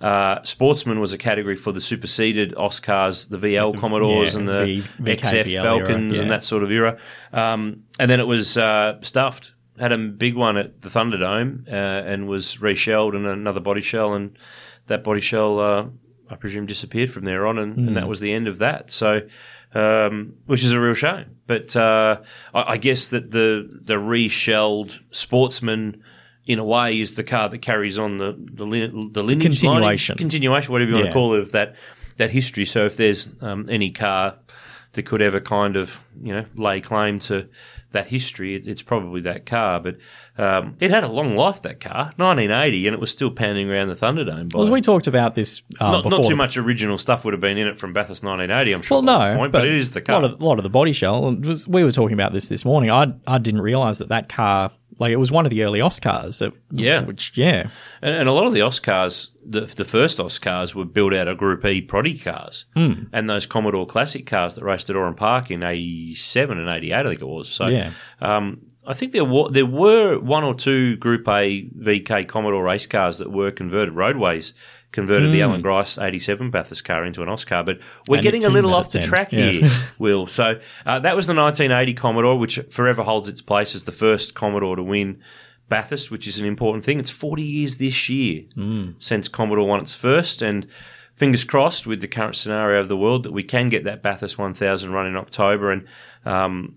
Uh, Sportsman was a category for the superseded Auscars, the VL Commodores yeah, and the V- XF VL Falcons era, and that sort of era. Um, and then it was uh, stuffed. Had a big one at the Thunderdome uh, and was reshelled and another body shell. And that body shell, uh, I presume, disappeared from there on. And, and Hmm. that was the end of that. So, um, which is a real shame. But uh, I, I guess that the the reshelled Sportsman, in a way, is the car that carries on the the, lin- the lineage, Continuation. lineage, continuation, whatever you want Yeah. to call it, of that that history. So if there's um, any car that could ever kind of you know lay claim to that history, it, it's probably that car. But um, it had a long life, that car, 1980, and it was still pounding around the Thunderdome. By, Well, as we talked about this uh, not, before. not too the- much original stuff would have been in it from Bathurst 1980. I'm sure. Well, that no, point, but, it is the A car. lot of, a lot of the body shell. Was, we were talking about this this morning. I I didn't realize that that car, like, it was one of the early Auscars. It, Yeah. Which, yeah. And, and a lot of the Auscars, the, the first Auscars were built out of Group E Proddy cars. Mm. And those Commodore Classic cars that raced at Oran Park in 87 and 88, I think it was. So Yeah. um, I think there were, there were one or two Group A VK Commodore race cars that were converted. Roadways converted the Allan Grice 87 Bathurst car into an Auscar. But we're And getting a little off the end. track Yes. here, [laughs] Will. So uh, that was the 1980 Commodore, which forever holds its place as the first Commodore to win Bathurst, which is an important thing. It's 40 years this year since Commodore won its first, and fingers crossed with the current scenario of the world that we can get that Bathurst 1000 run in October, and um,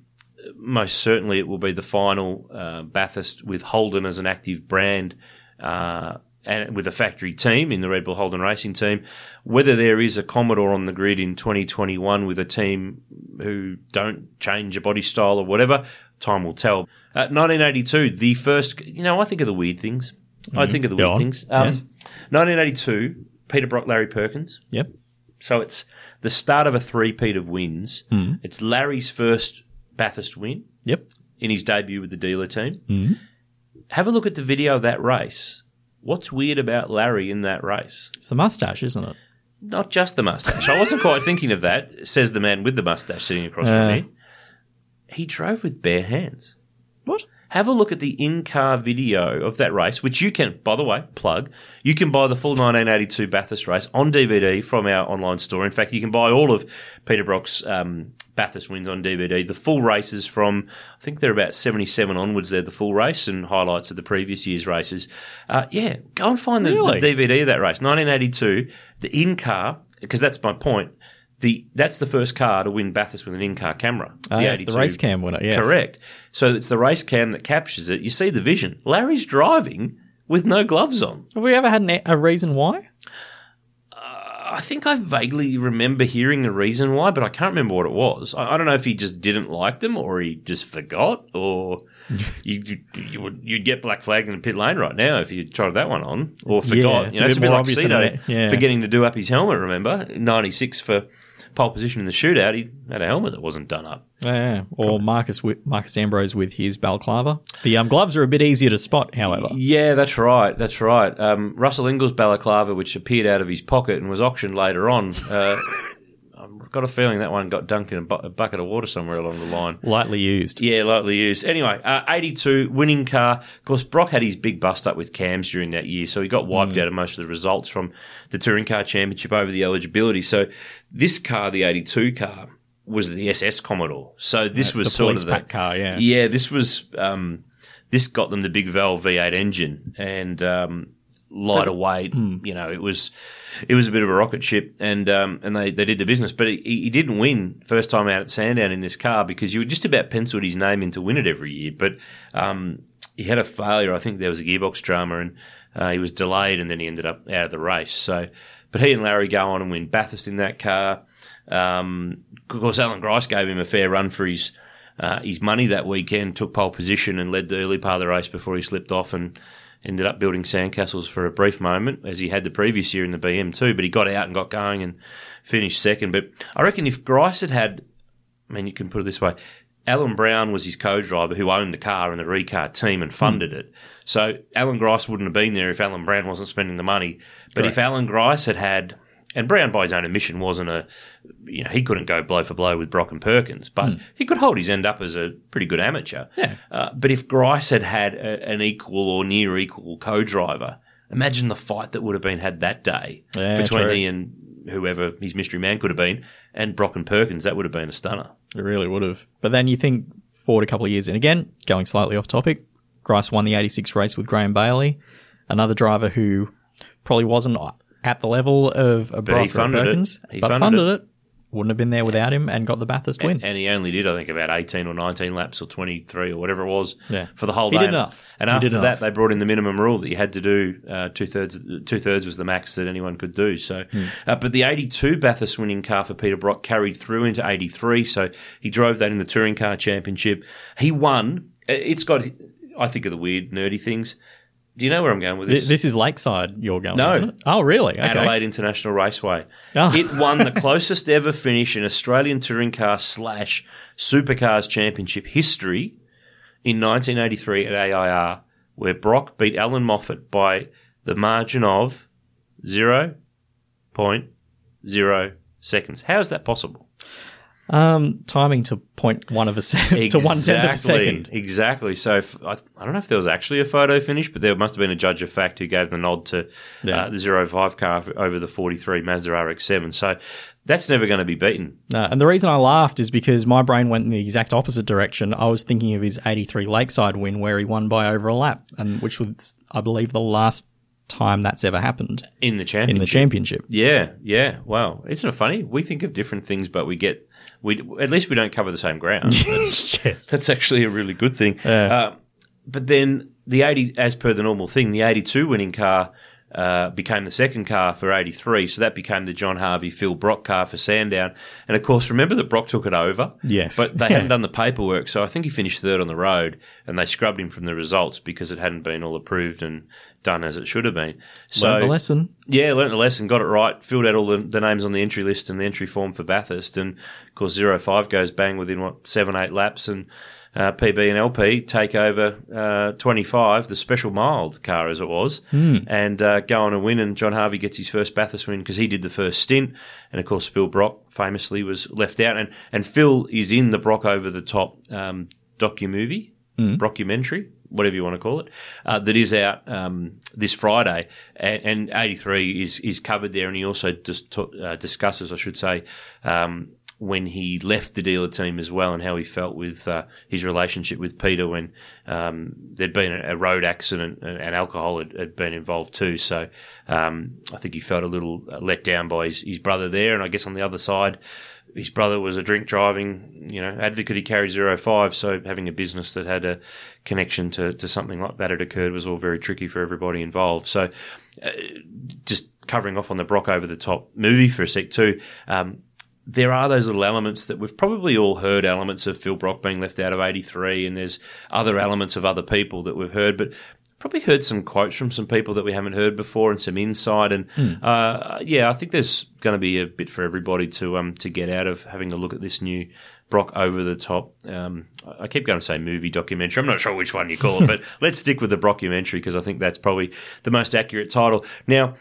most certainly it will be the final uh, Bathurst with Holden as an active brand. Uh, and with a factory team in the Red Bull Holden Racing team, whether there is a Commodore on the grid in 2021 with a team who don't change a body style or whatever, time will tell. Uh, 1982, the first, you know, I think of the weird things. I think of the Go weird on. things. Um, Yes. 1982, Peter Brock, Larry Perkins. Yep. So it's the start of a three-peat of wins. It's Larry's first Bathurst win Yep. in his debut with the dealer team. Have a look at the video of that race. What's weird about Larry in that race? It's the mustache, isn't it? Not just the mustache. I wasn't quite thinking of that, says the man with the mustache sitting across Uh. from me. He drove with bare hands. What? Have a look at the in-car video of that race, which you can, by the way, plug. You can buy the full 1982 Bathurst race on DVD from our online store. In fact, you can buy all of Peter Brock's um, Bathurst wins on DVD. The full races from, I think they're about 77 onwards. They're the full race and highlights of the previous year's races. Uh, yeah, go and find the, Really? the DVD of that race. 1982, the in-car, because that's my point. The that's the first car to win Bathurst with an in-car camera. Ah, yes, the 82. race cam winner, yes. Correct. So it's the race cam that captures it. You see the vision. Larry's driving with no gloves on. Have we ever had an, a reason why? I think I vaguely remember hearing the reason why, but I can't remember what it was. I, I don't know if he just didn't like them or he just forgot or [laughs] you, you, you would you'd get black flagged in the pit lane right now if you tried that one on or forgot. it's you know, a it's a bit like Cito yeah. forgetting to do up his helmet. Remember, ninety six for pole position in the shootout. He had a helmet that wasn't done up. Yeah, or Marcus Marcus Ambrose with his balaclava. The um, gloves are a bit easier to spot, however. Yeah, that's right. That's right. Um, Russell Ingall's balaclava, which appeared out of his pocket and was auctioned later on. Uh, [laughs] I've got a feeling that one got dunked in a, bu- a bucket of water somewhere along the line. Lightly used. Yeah, lightly used. Anyway, uh, 82, winning car. Of course, Brock had his big bust up with CAMS during that year, so he got wiped out of most of the results from the Touring Car Championship over the eligibility. So this car, the 82 car, was the SS Commodore. So this was the sort of the, pack car, yeah. Yeah, this was um, this got them the big valve V8 engine and um, lighter weight. You know, it was it was a bit of a rocket ship, and um, and they, they did the business. But he, he didn't win first time out at Sandown in this car because you were just about penciled his name in to win it every year. But um, he had a failure. I think there was a gearbox drama, and uh, he was delayed, and then he ended up out of the race. So, but he and Larry go on and win Bathurst in that car. Um, of course, Allan Grice gave him a fair run for his uh, his money that weekend. Took pole position and led the early part of the race before he slipped off and ended up building sandcastles for a brief moment, as he had the previous year in the BM too. But he got out and got going and finished second. But I reckon if Grice had had, I mean, you can put it this way. Alan Browne was his co-driver who owned the car and the Re-Car team and funded hmm. it. So Allan Grice wouldn't have been there if Alan Browne wasn't spending the money. But if Allan Grice had had, and Browne by his own admission wasn't a, you know, he couldn't go blow for blow with Brock and Perkins, but he could hold his end up as a pretty good amateur. Yeah. Uh, but if Grice had had a, an equal or near equal co-driver, imagine the fight that would have been had that day Yeah, between true. he and whoever his mystery man could have been, and Brock and Perkins. That would have been a stunner. It really would have. But then you think forward a couple of years, and again, going slightly off topic, Grice won the 86 race with Graham Bailey, another driver who probably wasn't at the level of a Brock or. Perkins, He but funded it. Wouldn't have been there without him and got the Bathurst win. And, and he only did, I think, about 18 or 19 laps or 23 or whatever it was Yeah. for the whole He day. did enough. And He after that, enough. they brought in the minimum rule that you had to do uh, two thirds. Two thirds was the max that anyone could do. So, Hmm. uh, but the 82 Bathurst winning car for Peter Brock carried through into 83. So he drove that in the touring car championship. He won. Uh, It's got, I think, of the weird nerdy things. Do you know where I'm going with this? this is Lakeside you're going, No. Oh, really? Okay. Adelaide International Raceway. Oh. It won the [laughs] closest ever finish in Australian touring car slash supercars championship history in 1983 at AIR, where Brock beat Allan Moffat by the margin of 0.0 seconds. How is that possible? Um, timing to point one of a second [laughs] to one tenth of a second. Exactly. So if, I, I don't know if there was actually a photo finish, but there must have been a judge of fact who gave the nod to Yeah. uh, the 05 car over the 43 Mazda RX-7. So that's never going to be beaten. No, and the reason I laughed is because my brain went in the exact opposite direction. I was thinking of his 83 Lakeside win where he won by over a lap, and which was, I believe, the last time that's ever happened In the championship. in the championship. Yeah, yeah. Wow. Isn't it funny? We think of different things, but we get, we at least we don't cover the same ground. [laughs] That's, yes. that's actually a really good thing. Yeah. Uh, but then the 80, as per the normal thing, the 82 winning car uh, became the second car for 83. So that became the John Harvey Phil Brock car for Sandown. And of course, remember that Brock took it over? Yes. But they Yeah. hadn't done the paperwork. So I think he finished third on the road and they scrubbed him from the results because it hadn't been all approved and done as it should have been. So Learned the lesson. yeah, learnt the lesson, got it right, filled out all the, the names on the entry list and the entry form for Bathurst, and of course zero five goes bang within what seven eight laps, and uh, PB and LP take over uh, twenty five, the special mild car as it was, and uh, go on and win. And John Harvey gets his first Bathurst win because he did the first stint, and of course Phil Brock famously was left out, and and Phil is in the Brock over the top um, docu movie, documentary, whatever you want to call it, uh, that is out um, this Friday, and, and 83 is is covered there, and he also just ta- uh, discusses, I should say. Um, when he left the dealer team as well, and how he felt with uh, his relationship with Peter when um, there'd been a, road accident and, and alcohol had, had been involved too. So um, I think he felt a little uh, let down by his, his brother there, and I guess on the other side, his brother was a drink driving, you know, advocate. He carried zero five, so having a business that had a connection to, to something like that had occurred was all very tricky for everybody involved. So, uh, just covering off on the Brock over the top movie for a sec too. Um, there are those little elements that we've probably all heard elements of Phil Brock being left out of 83, and there's other elements of other people that we've heard, but probably heard some quotes from some people that we haven't heard before and some insight. And uh, yeah, I think there's going to be a bit for everybody to um, to get out of having a look at this new Brock over the top. Um, I keep going to say movie documentary. I'm not sure which one you call it, [laughs] but let's stick with the Brockumentary because I think that's probably the most accurate title. Now,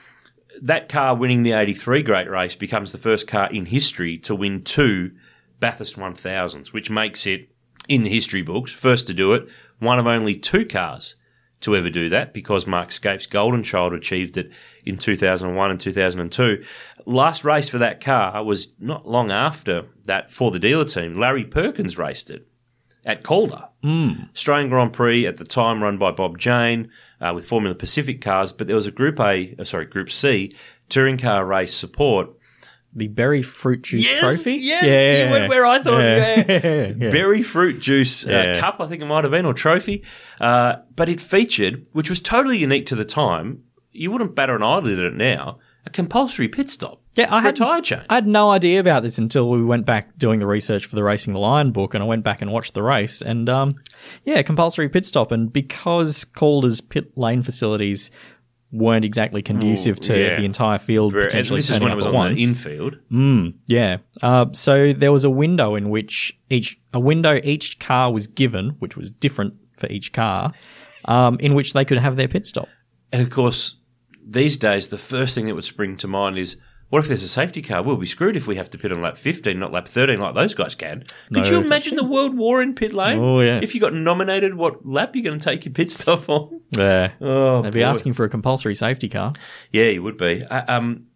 that car winning the 83 Great Race becomes the first car in history to win two Bathurst 1000s, which makes it, in the history books, first to do it, one of only two cars to ever do that because Mark Skaife's Golden Child achieved it in 2001 and 2002. Last race for that car was not long after that for the dealer team. Larry Perkins raced it at Calder. Mm. Australian Grand Prix at the time run by Bob Jane uh, with Formula Pacific cars, but there was a Group A, uh, sorry, Group C touring car race support. The Berri fruit juice Yes, trophy. yes, you went where I thought, yeah. Yeah. [laughs] Berri fruit juice uh, cup, I think it might have been, or trophy. Uh, but it featured, which was totally unique to the time. You wouldn't batter an eyelid at it now. A compulsory pit stop. Yeah, I had a tyre change. I had no idea about this until we went back doing the research for the Racing the Lion book, and I went back and watched the race, and um, yeah, compulsory pit stop, and because Calder's pit lane facilities weren't exactly conducive to yeah. the entire field Very- potentially this is when it was on once. the infield. Yeah. Uh, so there was a window in which each a window each car was given, which was different for each car, um, in which they could have their pit stop. And of course, these days, the first thing that would spring to mind is what if there's a safety car? We'll be screwed if we have to pit on lap 15, not lap 13, like those guys can. Could No you imagine the world war in pit lane? Oh, yes. If you got nominated, what lap you're going to take your pit stop on? Yeah. [laughs] Oh, They'd be boy. asking for a compulsory safety car. Yeah, you would be. Uh, um,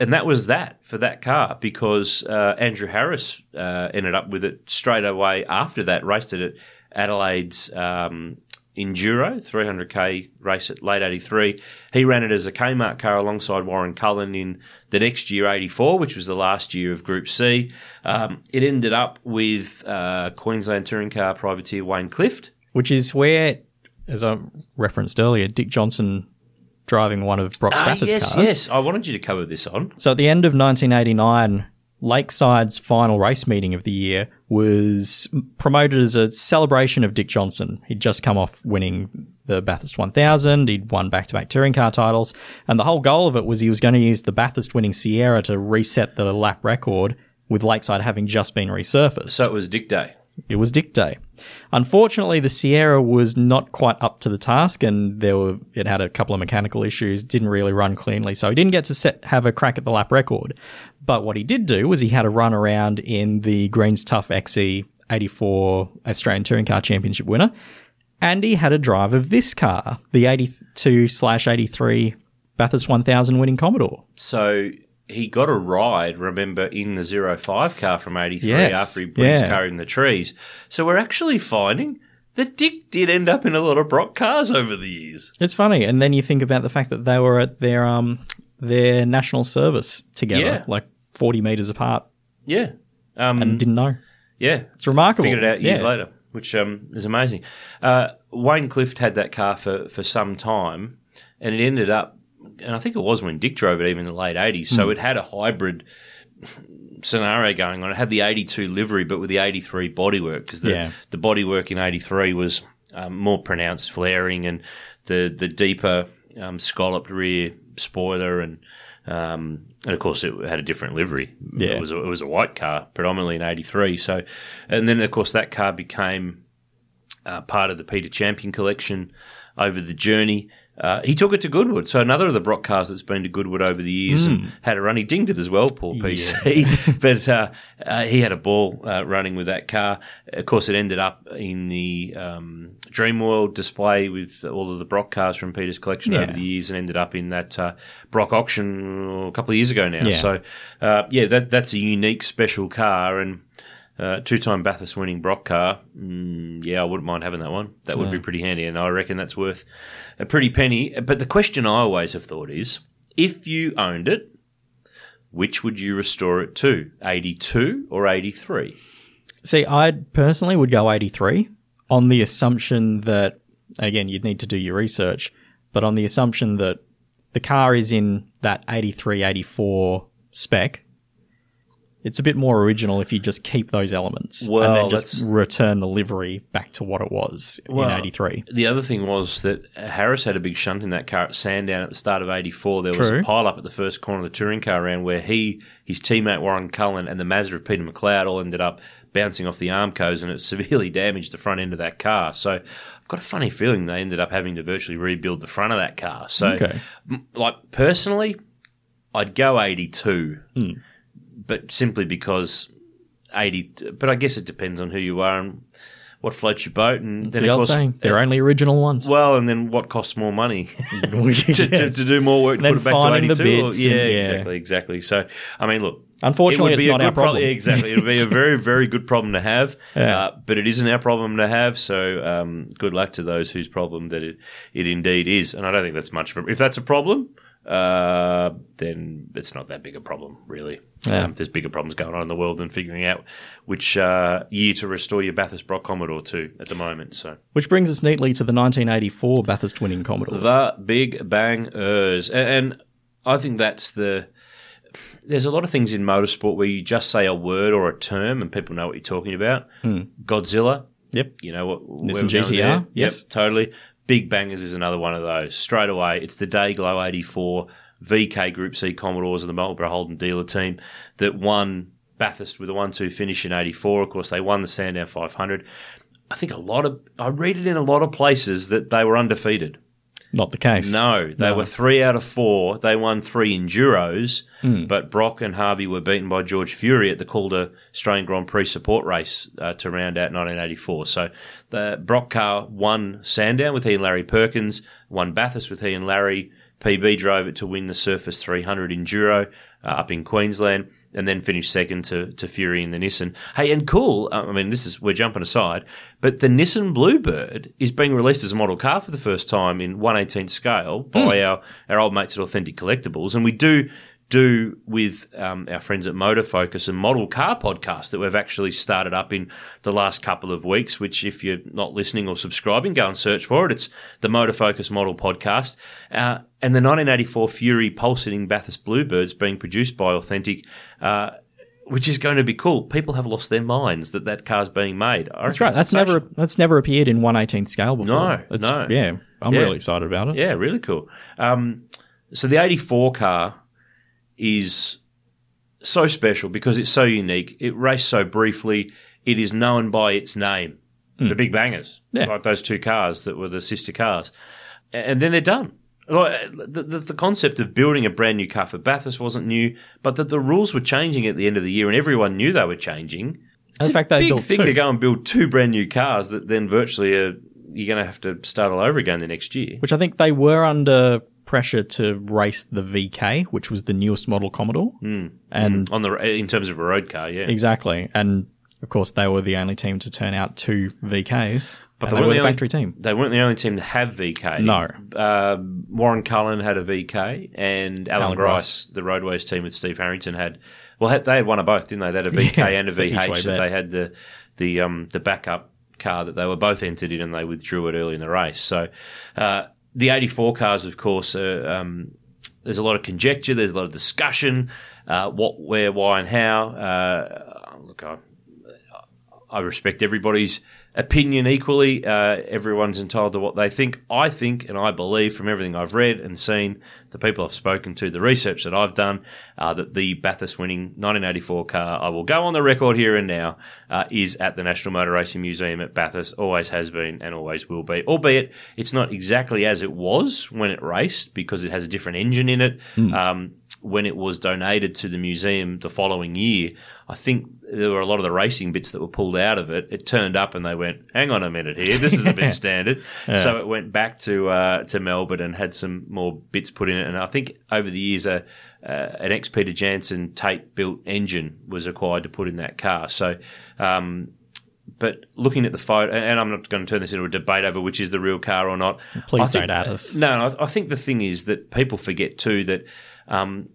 and that was that for that car because uh, Andrew Harris uh, ended up with it straight away after that, raced it at Adelaide's um, Enduro 300k race at late 83. He ran it as a Kmart car alongside Warren Cullen in the next year, 84, which was the last year of Group C. Um, it ended up with uh, Queensland touring car privateer Wayne Clift. which is where, as I referenced earlier, Dick Johnson driving one of Brock's Ah, Bathurst yes, cars. yes. I wanted you to cover this on. So at the end of 1989, Lakeside's final race meeting of the year was promoted as a celebration of Dick Johnson. He'd just come off winning the Bathurst 1000. He'd won back-to-back touring car titles, and the whole goal of it was he was going to use the Bathurst winning Sierra to reset the lap record. With Lakeside having just been resurfaced, So it was Dick Day. It was Dick Day. Unfortunately, the Sierra was not quite up to the task, and there were it had a couple of mechanical issues. Didn't really run cleanly, so he didn't get to set, have a crack at the lap record. But what he did do was he had a run around in the Greens-Tuf XE 84 Australian Touring Car Championship winner, and he had a drive of this car, the 82 slash 83 Bathurst 1000 winning Commodore. So he got a ride, remember, in the 05 car from 83 Yes, after he put his car in the trees. So we're actually finding that Dick did end up in a lot of Brock cars over the years. It's funny, and then you think about the fact that they were at their um their national service together, Yeah. like forty meters apart, Yeah. Um, and didn't know. yeah. It's remarkable. Figured it out years Yeah. later, which um, is amazing. Uh, Wayne Clift had that car for, for some time, and it ended up, and I think it was when Dick drove it, even in the late 80s. So Hmm. it had a hybrid scenario going on. It had the 82 livery, but with the 83 bodywork, because the, Yeah. the bodywork in 83 was um, more pronounced flaring and the, the deeper um, scalloped rear spoiler and. Um, and of course, it had a different livery. Yeah. It was a, it was a white car, predominantly in '83. So, and then of course that car became uh, part of the Peter Champion collection over the journey. Uh, he took it to Goodwood. So another of the Brock cars that's been to Goodwood over the years and had a run. He dinged it as well, poor PC. [laughs] but uh, uh, he had a ball uh, running with that car. Of course, it ended up in the um, Dreamworld display with all of the Brock cars from Peter's collection Yeah. over the years and ended up in that uh, Brock auction a couple of years ago now. Yeah. So, uh, yeah, that, that's a unique, special car. And uh, two-time Bathurst winning Brock car. Mm, yeah, I wouldn't mind having that one. That would be pretty handy, and I reckon that's worth a pretty penny. But the question I always have thought is, if you owned it, which would you restore it to, eighty-two or eighty-three? See, I personally would go eighty three on the assumption that again you'd need to do your research, but on the assumption that the car is in that 83, 84 spec, it's a bit more original if you just keep those elements and then just return the livery back to what it was Well, in 83. The other thing was that Harris had a big shunt in that car at Sandown at the start of '84. There was a pile up at the first corner of the touring car round where he, his teammate Warren Cullen, and the Mazda of Peter McLeod all ended up bouncing off the Armcos, and it severely [laughs] damaged the front end of that car. So I've got a funny feeling they ended up having to virtually rebuild the front of that car. So, Okay. like personally, I'd go 82, hmm. But simply because 80. But I guess it depends on who you are and what floats your boat. And It's then the old course, saying, they're only original ones. well, and then what costs more money [laughs] to, to, to do more work to Then put it back to finding the 82? bits yeah, and- yeah. exactly, exactly. So, I mean, look. Unfortunately, it it's not our pro- problem. exactly. It would be a very, very good problem to have, [laughs] Yeah. uh, but it isn't our problem to have. So, um, good luck to those whose problem that it, it indeed is. And I don't think that's much of a, if that's a problem, uh, then it's not that big a problem, really. Yeah. Um, there's bigger problems going on in the world than figuring out which uh, year to restore your Bathurst Brock Commodore to at the moment. So. Which brings us neatly to the 1984 Bathurst winning Commodores. The Big Bangers. A- And I think that's the. There's a lot of things in motorsport where you just say a word or a term and people know what you're talking about. Godzilla, yep. you know what? Nissan GTR, yes. Yep, totally. Big Bangers is another one of those. Straight away, it's the Dayglow 84 VK Group C Commodores of the Marlborough Holden dealer team that won Bathurst with a 1 2 finish in 84. Of course, they won the Sandown 500. I think a lot of, I read it in a lot of places that they were undefeated. Not the case. No, they No. were three out of four. They won three enduros, Hmm. but Brock and Harvey were beaten by George Fury at the Calder Australian Grand Prix support race uh, to round out 1984. So the Brock car won Sandown with he and Larry Perkins, won Bathurst with he and Larry. PB drove it to win the Surfers 300 Enduro uh, up in Queensland, and then finished second to, to Fury in the Nissan. Hey, and cool. uh, I mean, this is we're jumping aside, but the Nissan Bluebird is being released as a model car for the first time in 118th scale by our our old mates at Authentic Collectibles, and we do do with um, our friends at Motor Focus and model car podcast that we've actually started up in the last couple of weeks. Which, if you're not listening or subscribing, go and search for it. It's the Motor Focus Model Podcast, uh, and the 1984 Fury pulsating Bathurst Bluebirds being produced by Authentic. Uh, which is going to be cool. People have lost their minds that that car's being made. I That's right. That's never that's never appeared in 118th scale before. No, It's- no. Yeah, I'm Yeah. really excited about it. Yeah, really cool. Um, so the 84 car is so special because it's so unique. It raced so briefly. It is known by its name, hmm. the Big Bangers. Yeah. like those two cars that were the sister cars, and then they're done. Like, The, the, the concept of building a brand new car for Bathurst wasn't new, but that the rules were changing at the end of the year, and everyone knew they were changing. It's In a fact, they big thing two. to go and build two brand new cars that then virtually are, you're going to have to start all over again the next year. Which I think they were under pressure to race the VK, which was the newest model Commodore. Hmm. And on the in terms of a road car, yeah. exactly. And of course, they were the only team to turn out two VKs. But they they, were weren't the the only- factory team. They weren't the only team to have VK. No. Um Warren Cullen had a VK, and Alan, Alan Grice, the Roadways team with Steve Harrington, had well, had, they had one of both, didn't they? They had a [laughs] VK Yeah, and a for each way VH. Bet. they had the the um the backup car that they were both entered in, and they withdrew it early in the race. So uh, the '84 cars, of course, are, um, there's a lot of conjecture. There's a lot of discussion. Uh, what, where, why, and how. Uh, look, I, I respect everybody's opinion equally. Uh, everyone's entitled to what they think. I think, and I believe from everything I've read and seen, the people I've spoken to, the research that I've done, uh, that the Bathurst winning 1984 car, I will go on the record here and now, uh, is at the National Motor Racing Museum at Bathurst. Always has been and always will be. Albeit it's not exactly as it was when it raced because it has a different engine in it. Um, when it was donated to the museum the following year, I think there were a lot of the racing bits that were pulled out of it. It turned up and they went, "Hang on a minute here, this is a bit [laughs] standard." So it went back to uh, to Melbourne and had some more bits put in it. And I think over the years, a uh, an ex Peter Jansen Tate built engine was acquired to put in that car. So. Um, but looking at the photo, and I'm not going to turn this into a debate over which is the real car or not. Please think- don't add us. No, no, I I think the thing is that people forget too that um,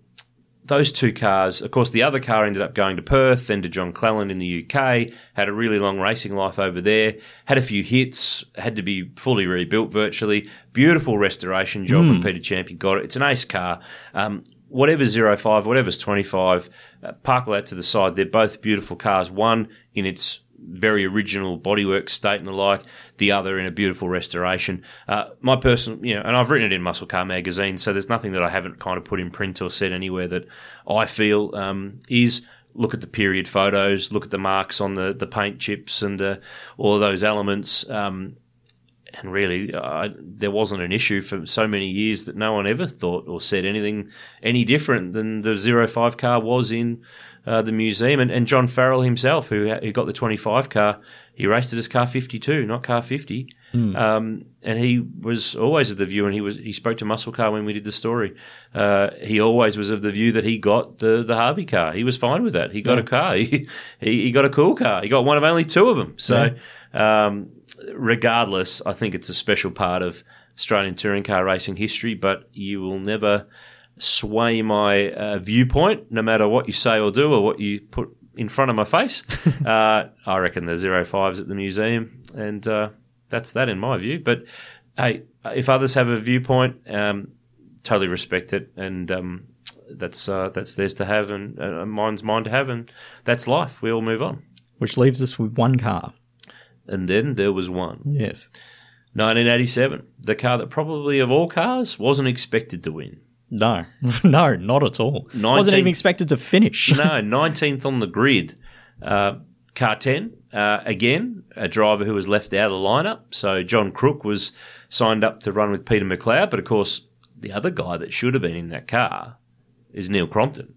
those two cars, of course, the other car ended up going to Perth, then to John Cleland in the UK, had a really long racing life over there, had a few hits, had to be fully rebuilt virtually. Beautiful restoration job when Peter Champion got it. It's an ace car. Um, whatever's 05, whatever's 25, uh, park that to the side. They're both beautiful cars. One in its very original bodywork state and the like, the other in a beautiful restoration. Uh, my personal, you know, and I've written it in Muscle Car Magazine, so there's nothing that I haven't kind of put in print or said anywhere that I feel um, is look at the period photos, look at the marks on the, the paint chips and uh, all of those elements. Um, and really, there wasn't an issue for so many years that no one ever thought or said anything any different than the 05 car was in uh, the museum. And, and John Farrell himself, who, who got the 25 car, he raced it as car 52, not car 50. Um, and he was always of the view, and he was he spoke to Muscle Car when we did the story. Uh, he always was of the view that he got the, the Harvey car. He was fine with that. He got a car. [laughs] He, he he got a cool car. He got one of only two of them. So, um, regardless, I think it's a special part of Australian touring car racing history. But you will never sway my uh, viewpoint, no matter what you say or do or what you put in front of my face. [laughs] uh, I reckon the zero fives at the museum, and uh, that's that in my view. But hey, if others have a viewpoint, um, totally respect it, and um, that's uh, that's theirs to have, and uh, mine's mine to have, and that's life. We all move on. Which leaves us with one car. And then there was one. Yes. 1987, the car that probably of all cars wasn't expected to win. No, [laughs] no, not at all. Wasn't even expected to finish. [laughs] no, 19th on the grid. Uh, car 10, uh, again, a driver who was left out of the lineup. So John Crook was signed up to run with Peter McLeod, but of course, the other guy that should have been in that car is Neil Crompton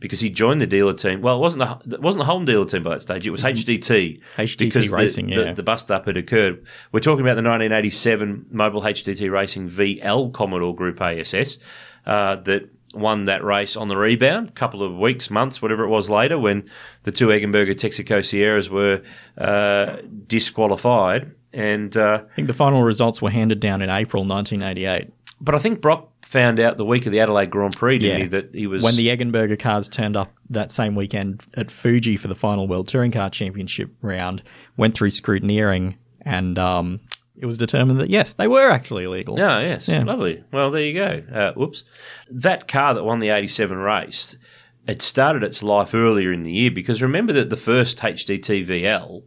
because he joined the dealer team. Well, it wasn't the it wasn't the Holden dealer team by that stage. It was HDT. HDT because the- Racing, the, yeah. the bust up had occurred. We're talking about the 1987 Mobil HDT Racing VL Commodore Group ASS uh, that won that race on the rebound. A couple of weeks, months, whatever it was later, when the two Eggenberger Texaco Sierras were uh, disqualified. And uh, I think the final results were handed down in April 1988. but I think Brock found out the week of the Adelaide Grand Prix, didn't Yeah. he, that he was When the Eggenberger cars turned up that same weekend at Fuji for the final World Touring Car Championship round, went through scrutineering, and um, it was determined that yes, they were actually illegal. Oh, yes. Yeah. Lovely. Well, there you go. Uh, whoops. That car that won the 87 race, it started its life earlier in the year because remember that the first HDTVL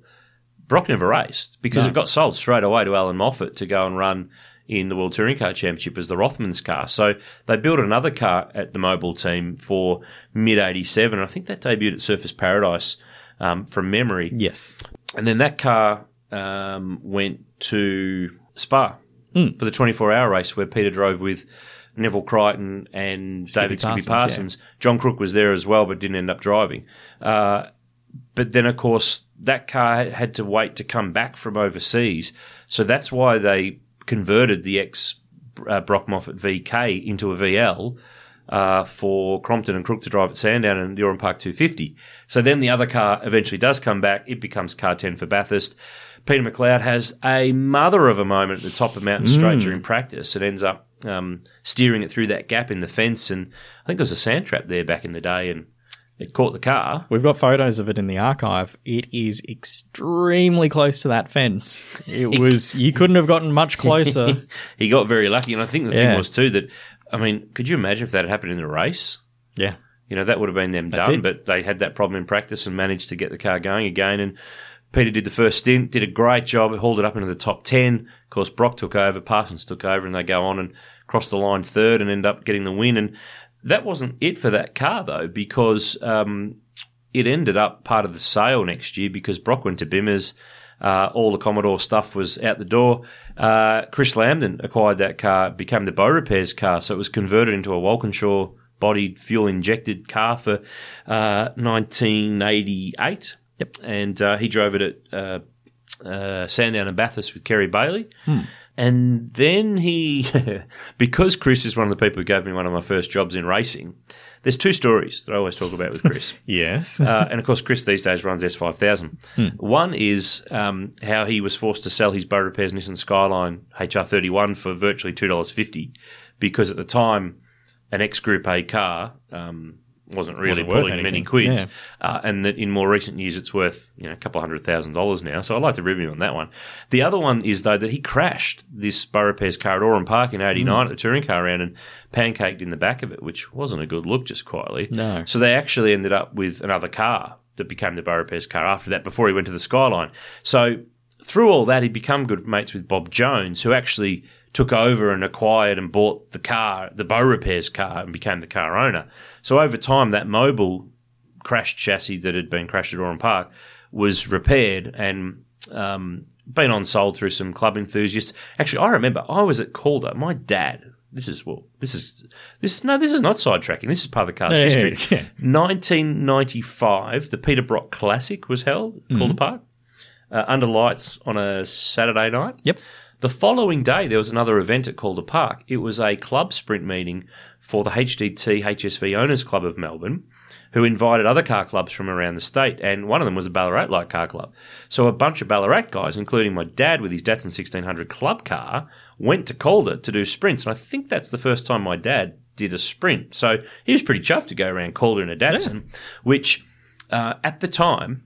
Brock never raced because it got sold straight away to Alan Moffat to go and run in the World Touring Car Championship as the Rothmans car. So they built another car at the Mobil team for mid 87. I think that debuted at Surfers Paradise um, from memory. Yes. And then that car um, went to Spa Hmm. for the 24 hour race where Peter drove with Neville Crichton and David Skippy Parsons, Parsons. John Crook was there as well, but didn't end up driving. Uh, but then, of course, that car had to wait to come back from overseas. So that's why they converted the ex uh, Brock Moffat VK into a VL uh, for Crompton and Crook to drive at Sandown and Oran Park 250. So then the other car eventually does come back. It becomes car 10 for Bathurst. Peter McLeod has a mother of a moment at the top of Mountain Straight during practice. It ends up um, steering it through that gap in the fence. And I think there was a sand trap there back in the day and it caught the car. We've got photos of it in the archive. It is extremely close to that fence. It [laughs] was you couldn't have gotten much closer. [laughs] he got very lucky. And I think the Yeah. thing was, too, that, I mean, could you imagine if that had happened in the race? yeah. You know, that would have been them That's done, it. but they had that problem in practice and managed to get the car going again. And Peter did the first stint, did a great job, hauled it up into the top 10. Of course, Brock took over, Parsons took over, and they go on and cross the line third and end up getting the win. And that wasn't it for that car, though, because um, it ended up part of the sale next year because Brock went to Bimmers. Uh, all the Commodore stuff was out the door. Uh, Chris Lambden acquired that car, became the Bow Repairs car, so it was converted into a Walkinshaw bodied, fuel injected car for uh, 1988. Yep. And uh, he drove it at uh, uh, Sandown and Bathurst with Kerry Bailey. Hmm. And then he, [laughs] because Chris is one of the people who gave me one of my first jobs in racing, there's two stories that I always talk about with Chris. [laughs] Yes. Uh, and of course, Chris these days runs S5000. One is um, how he was forced to sell his Bow Repairs Nissan Skyline HR31 for virtually $2.50 because at the time, an ex Group A car um, wasn't really Wasn't worth pulling many quids, Yeah. uh, and that in more recent years it's worth you know a couple of hundred thousand dollars now. So I'd like to review on that one. The other one is though that he crashed this Bow Repairs car at Oran Park in '89 at the touring car round and pancaked in the back of it, which wasn't a good look, just quietly. No. So they actually ended up with another car that became the Bow Repairs car after that, before he went to the Skyline. So through all that, he'd become good mates with Bob Jones, who actually took over and acquired and bought the car, the Bow Repairs car, and became the car owner. So over time, that mobile crashed chassis that had been crashed at Oran Park was repaired and um, been on sold through some club enthusiasts. Actually, I remember I was at Calder. My dad. This is well. This is this. No, this is not sidetracking. This is part of the car's Yeah, history. yeah. 1995, the Peter Brock Classic was held at Calder Park uh, under lights on a Saturday night. Yep. The following day, there was another event at Calder Park. It was a club sprint meeting for the HDT HSV Owners Club of Melbourne, who invited other car clubs from around the state, and one of them was a Ballarat Light Car Club. So a bunch of Ballarat guys, including my dad with his Datsun 1600 club car, went to Calder to do sprints, and I think that's the first time my dad did a sprint. So he was pretty chuffed to go around Calder in a Datsun, which uh, at the time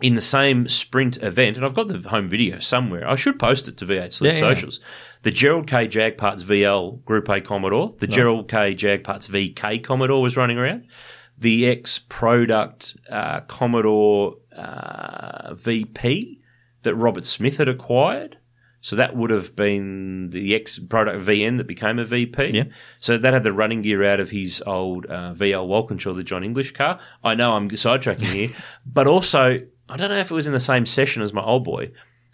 in the same sprint event, and I've got the home video somewhere. I should post it to V8 Sleuth Yeah, yeah. socials. The Gerald K Jag Parts VL Group A Commodore, the Gerald K Jag Parts VK Commodore was running around. The ex product uh, Commodore uh, VP that Robert Smith had acquired. So that would have been the ex product VN that became a VP. Yeah. So that had the running gear out of his old uh, VL Walkinshaw, the John English car. I know I'm sidetracking here, [laughs] but also I don't know if it was in the same session as my old boy,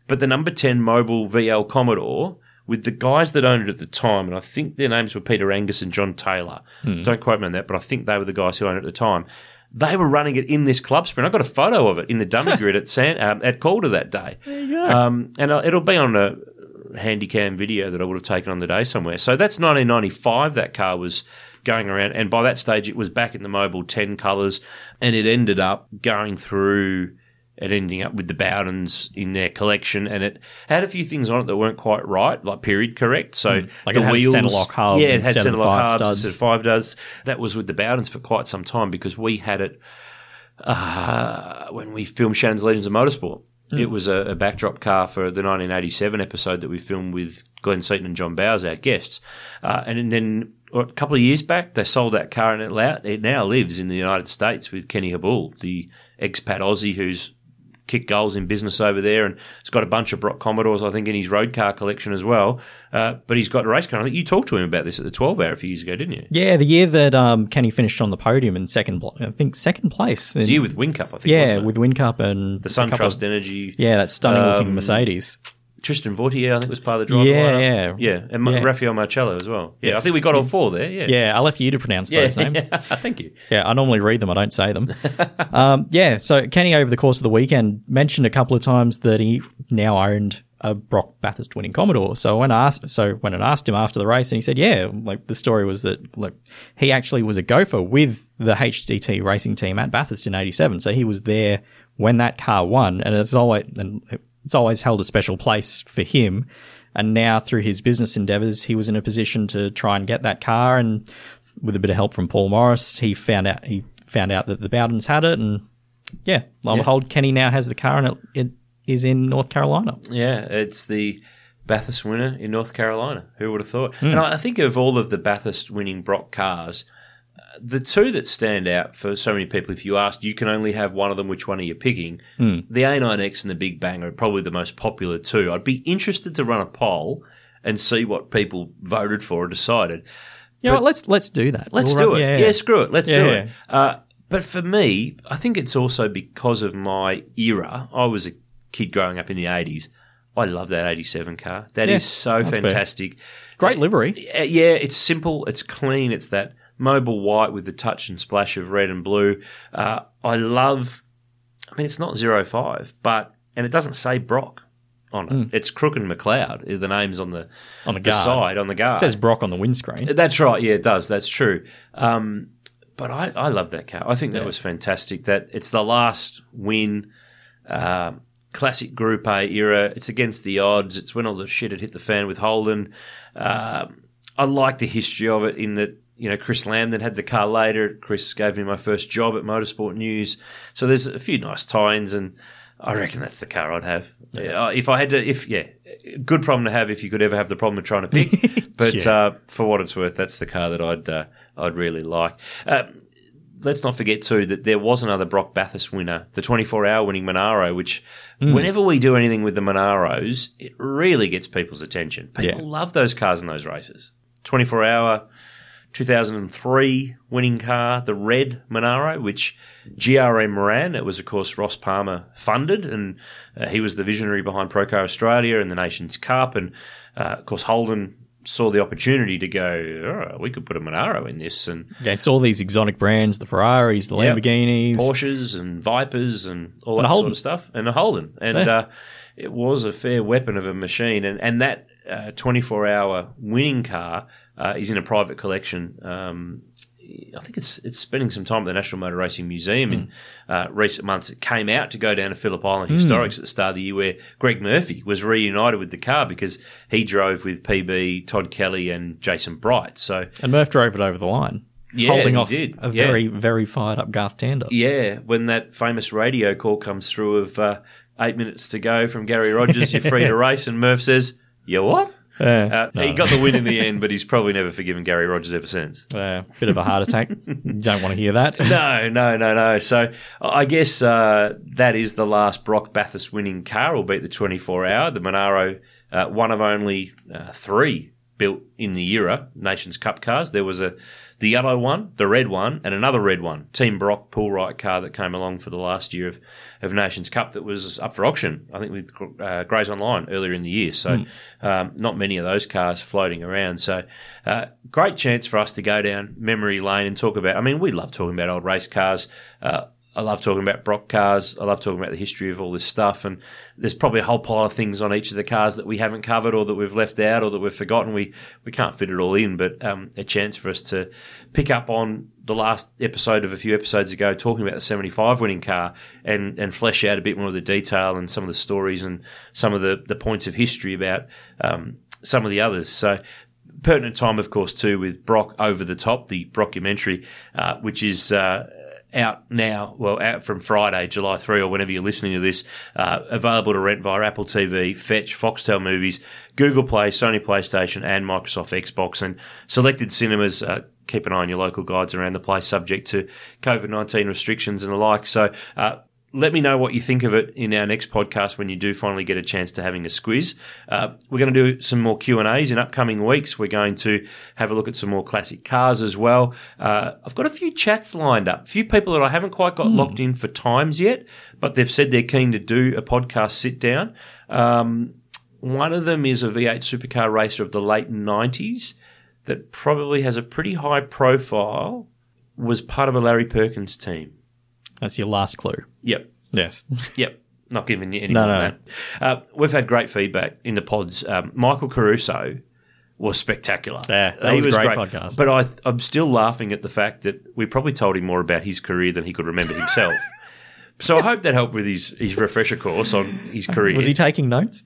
but the number 10 Mobil VL Commodore with the guys that owned it at the time, and I think their names were Peter Angus and John Taylor. Don't quote me on that, but I think they were the guys who owned it at the time. They were running it in this club sprint. I got a photo of it in the dummy [laughs] grid at San, um, at Calder that day. Um, and uh, it'll be on a handy cam video that I would have taken on the day somewhere. So that's 1995. That car was going around, and by that stage, it was back in the Mobil 10 colours, and it ended up going through and ending up with the Bowdens in their collection, and it had a few things on it that weren't quite right, like period correct. So Hmm. Like the it had wheels, centre-lock hub yeah, it had instead of centre lock five hubs studs. instead five does. That was with the Bowdens for quite some time because we had it uh, when we filmed Shannon's Legends of Motorsport. Hmm. It was a, a backdrop car for the 1987 episode that we filmed with Glenn Seton and John Bowers, our guests. Uh, and then a couple of years back, they sold that car and it, it now lives in the United States with Kenny Habul, the expat Aussie who's kicked goals in business over there and he's got a bunch of Brock Commodores, I think, in his road car collection as well. Uh, but he's got a race car. I think you talked to him about this at the 12 hour a few years ago, didn't you? Yeah, the year that um, Kenny finished on the podium in second, I think second place. It was In- you with Whincup, I think. yeah, with Whincup and the SunTrust of- Energy. Yeah, that stunning looking Um, Mercedes. Tristan Vautier, I think, was part of the driver. Yeah, lineup. yeah. yeah, and Yeah. Raffaele Marciello as well. Yeah, I think we got all four there. Yeah, Yeah, I left you to pronounce yeah. those [laughs] names. [laughs] Thank you. Yeah, I normally read them. I don't say them. [laughs] um, yeah, so Kenny over the course of the weekend mentioned a couple of times that he now owned a Brock Bathurst winning Commodore. So when I asked, so when I asked him after the race, and he said, yeah, like the story was that like he actually was a gopher with the HDT racing team at Bathurst in '87. So he was there when that car won, and it's always and it's always held a special place for him. And now through his business endeavors, he was in a position to try and get that car and with a bit of help from Paul Morris, he found out he found out that the Bowdens had it, and yeah, lo and Yeah. behold, Kenny now has the car, and it, it is in North Carolina. Yeah, it's the Bathurst winner in North Carolina. Who would have thought? Hmm. And I think of all of the Bathurst winning Brock cars, the two that stand out for so many people, if you asked, you can only have one of them, which one are you picking? Hmm. The A9X and the Big Bang are probably the most popular two. I'd be interested to run a poll and see what people voted for or decided. You know? Let's let's do that. Let's We'll do run- it. Yeah, Yeah, screw it. Let's Yeah, do yeah. it. Uh, but for me, I think it's also because of my era. I was a kid growing up in the 80s. I love that 87 car. That is Yeah, so that's fair. fantastic. Great livery. Yeah, it's simple, it's clean, it's that Mobil white with the touch and splash of red and blue. Uh, I love, I mean, it's not 05, but, and it doesn't say Brock on it. It's Crook and McLeod, the names on the. On the the side, on the guard. It says Brock on the windscreen. That's right. Yeah, it does. That's true. Um, but I, I love that car. I think that was fantastic. That it's the last win, um, classic Group A era. It's against the odds. It's when all the shit had hit the fan with Holden. Um, I like the history of it in that you know, Chris Lamb that had the car later. Chris gave me my first job at Motorsport News. So there's a few nice tie-ins, and I reckon that's the car I'd have. Yeah, if I had to, if yeah, good problem to have if you could ever have the problem of trying to pick. [laughs] But Yeah. uh, for what it's worth, that's the car that I'd uh, I'd really like. Uh, let's not forget too that there was another Brock Bathurst winner, the 24-hour winning Monaro, which whenever we do anything with the Monaros, it really gets people's attention. People Yeah. love those cars in those races. 24-hour 2003 winning car, the red Monaro, which GRM ran. It was, of course, Ross Palmer funded, and uh, he was the visionary behind Procar Australia and the Nations Cup. And, uh, of course, Holden saw the opportunity to go, oh, we could put a Monaro in this, and Against all these exotic brands, the Ferraris, the Yep. Lamborghinis. Porsches and Vipers and all And that sort of stuff, and a Holden. And Yeah. uh, it was a fair weapon of a machine. And, and that uh, 24 hour winning car uh, is in a private collection. Um, I think it's it's spending some time at the National Motor Racing Museum in uh, recent months. It came out to go down to Phillip Island Historics at the start of the year, where Greg Murphy was reunited with the car because he drove with PB, Todd Kelly, and Jason Bright. So And Murph drove it over the line. Yeah, holding he off did. a Yeah. very, very fired up Garth Tander. Yeah, when that famous radio call comes through of uh, eight minutes to go from Gary Rogers, you're free to [laughs] race, and Murph says, "You what?" Yeah. Uh, He got the win in the end, but he's probably never forgiven Gary Rogers ever since. Uh, bit of a heart attack. Don't want to hear that. [laughs] No, no, no, no. So I guess uh, that is the last Brock Bathurst winning car, Will albeit the 24 hour. The Monaro, uh, one of only uh, three built in the era Nations Cup cars. There was a the yellow one, the red one, and another red one. Team Brock pull right car that came along for the last year of, of Nations Cup that was up for auction. I think with uh, Grays Online earlier in the year. So um, not many of those cars floating around. So uh, great chance for us to go down memory lane and talk about. I mean, we love talking about old race cars. Uh, I love talking about Brock cars. I love talking about the history of all this stuff. And there's probably a whole pile of things on each of the cars that we haven't covered or that we've left out or that we've forgotten. We, we can't fit it all in, but um, a chance for us to pick up on the last episode of a few episodes ago talking about the 75 winning car and, and flesh out a bit more of the detail and some of the stories and some of the, the points of history about um, some of the others. So pertinent time, of course, too, with Brock over the top, the Brockumentary, uh, which is uh, out now. Well, out from Friday, July three, or whenever you're listening to this. Uh, available to rent via Apple TV, Fetch, Foxtel Movies, Google Play, Sony PlayStation, and Microsoft Xbox, and selected cinemas. Uh, keep an eye on your local guides around the place, subject to COVID nineteen restrictions and the like. So. Uh, let me know what you think of it in our next podcast when you do finally get a chance to having a squiz. Uh, we're going to do some more Q and A's in upcoming weeks. We're going to have a look at some more classic cars as well. Uh, I've got a few chats lined up, a few people that I haven't quite got locked in for times yet, but they've said they're keen to do a podcast sit down. Um, one of them is a V8 supercar racer of the late '90s that probably has a pretty high profile. Was part of a Larry Perkins team. That's your last clue. Yep. Yes. [laughs] Yep. Not giving you any No, more no. that. Uh, we've had great feedback in the pods. Um, Michael Caruso was spectacular. Yeah, that was a great podcast. But I, I'm still laughing at the fact that we probably told him more about his career than he could remember himself. [laughs] so I hope that helped with his, his refresher course on his career. Was he taking notes?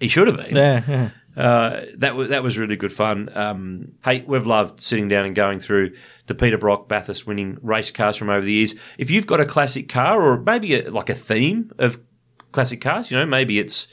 he should have been. Yeah. yeah. Uh, that was that was really good fun. Um, hey, we've loved sitting down and going through the Peter Brock Bathurst winning race cars from over the years. If you've got a classic car or maybe a, like a theme of classic cars, you know, maybe it's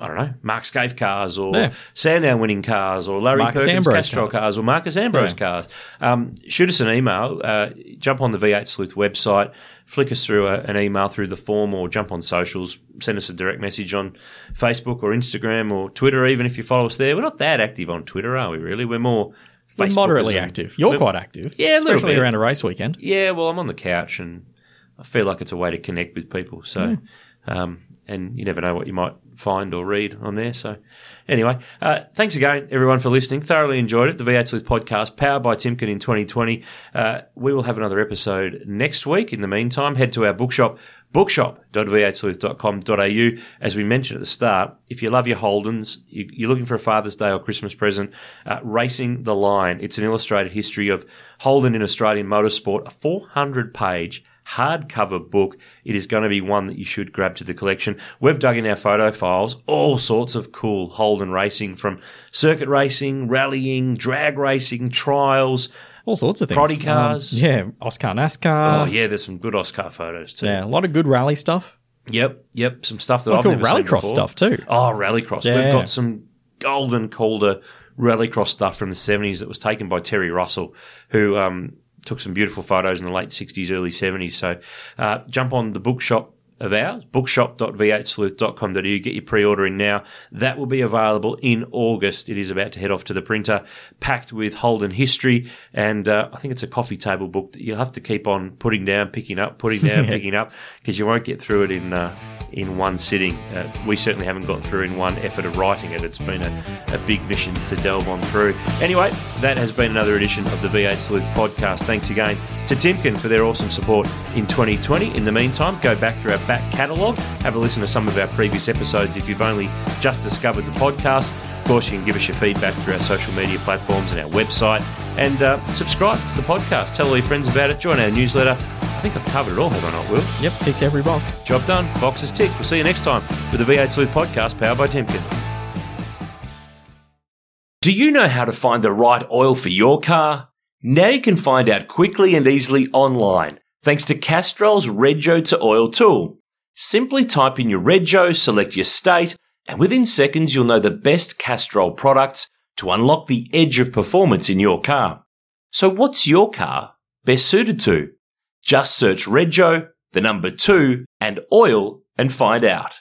I don't know Mark Skaife cars or Yeah. Sandown winning cars or Larry Marcus Perkins Ambrose Castrol cars. cars. or Marcus Ambrose Yeah. cars. Um, shoot us an email. Uh, jump on the V8 Sleuth website. Flick us through a, an email through the form or jump on socials. Send us a direct message on Facebook or Instagram or Twitter, even if you follow us there. We're not that active on Twitter, are we really? We're more We're moderately and- active. You're quite active. Yeah, a little especially around a race weekend. Yeah, well, I'm on the couch and I feel like it's a way to connect with people. So, um, and you never know what you might find or read on there. So, anyway, uh, thanks again, everyone, for listening. Thoroughly enjoyed it. The V8 Sleuth podcast, powered by Timken in 2020. Uh, we will have another episode next week. In the meantime, head to our bookshop, bookshop.v8sleuth.com.au. As we mentioned at the start, if you love your Holdens, you, you're looking for a Father's Day or Christmas present, uh, Racing the Line. It's an illustrated history of Holden in Australian motorsport, a 400 page hardcover book. It is going to be one that you should grab to the collection. We've dug in our photo files, all sorts of cool Holden racing from circuit racing, rallying, drag racing, trials, all sorts of things. Proddy cars. Um, yeah, Auscar NASCAR. oh yeah, there's some good Auscar photos too. yeah, a lot of good rally stuff. Yep, yep. Some stuff that Oh, I've cool. never seen Rallycross before. stuff too. Oh, rallycross. We've got some golden Calder rallycross stuff from the 70s that was taken by Terry Russell, who um, took some beautiful photos in the late 60s, early 70s. So uh, jump on the bookshop of ours, bookshop.v8sleuth.com.au. Get your pre-order in now. That will be available in August. It is about to head off to the printer, packed with Holden history, and uh, I think it's a coffee table book that you'll have to keep on putting down, picking up, putting down, [laughs] picking up, because you won't get through it in uh, in one sitting. Uh, we certainly haven't got through in one effort of writing it. It's been a, a big mission to delve on through. Anyway, that has been another edition of the V8 Sleuth podcast. Thanks again to Timken for their awesome support in 2020. In the meantime, go back through our back catalogue, have a listen to some of our previous episodes if you've only just discovered the podcast. Of course, you can give us your feedback through our social media platforms and our website. And uh, subscribe to the podcast. Tell all your friends about it. Join our newsletter. I think I've covered it all, have I not, Will? Yep, ticks every box. Job done. Box is ticked. We'll see you next time with the V8 Sleuth podcast powered by Timken. Do you know how to find the right oil for your car? Now you can find out quickly and easily online thanks to Castrol's Rego to Oil tool. Simply type in your Rego, select your state, and within seconds you'll know the best Castrol products to unlock the edge of performance in your car. So what's your car best suited to? Just search Rego, the number two, and oil and find out.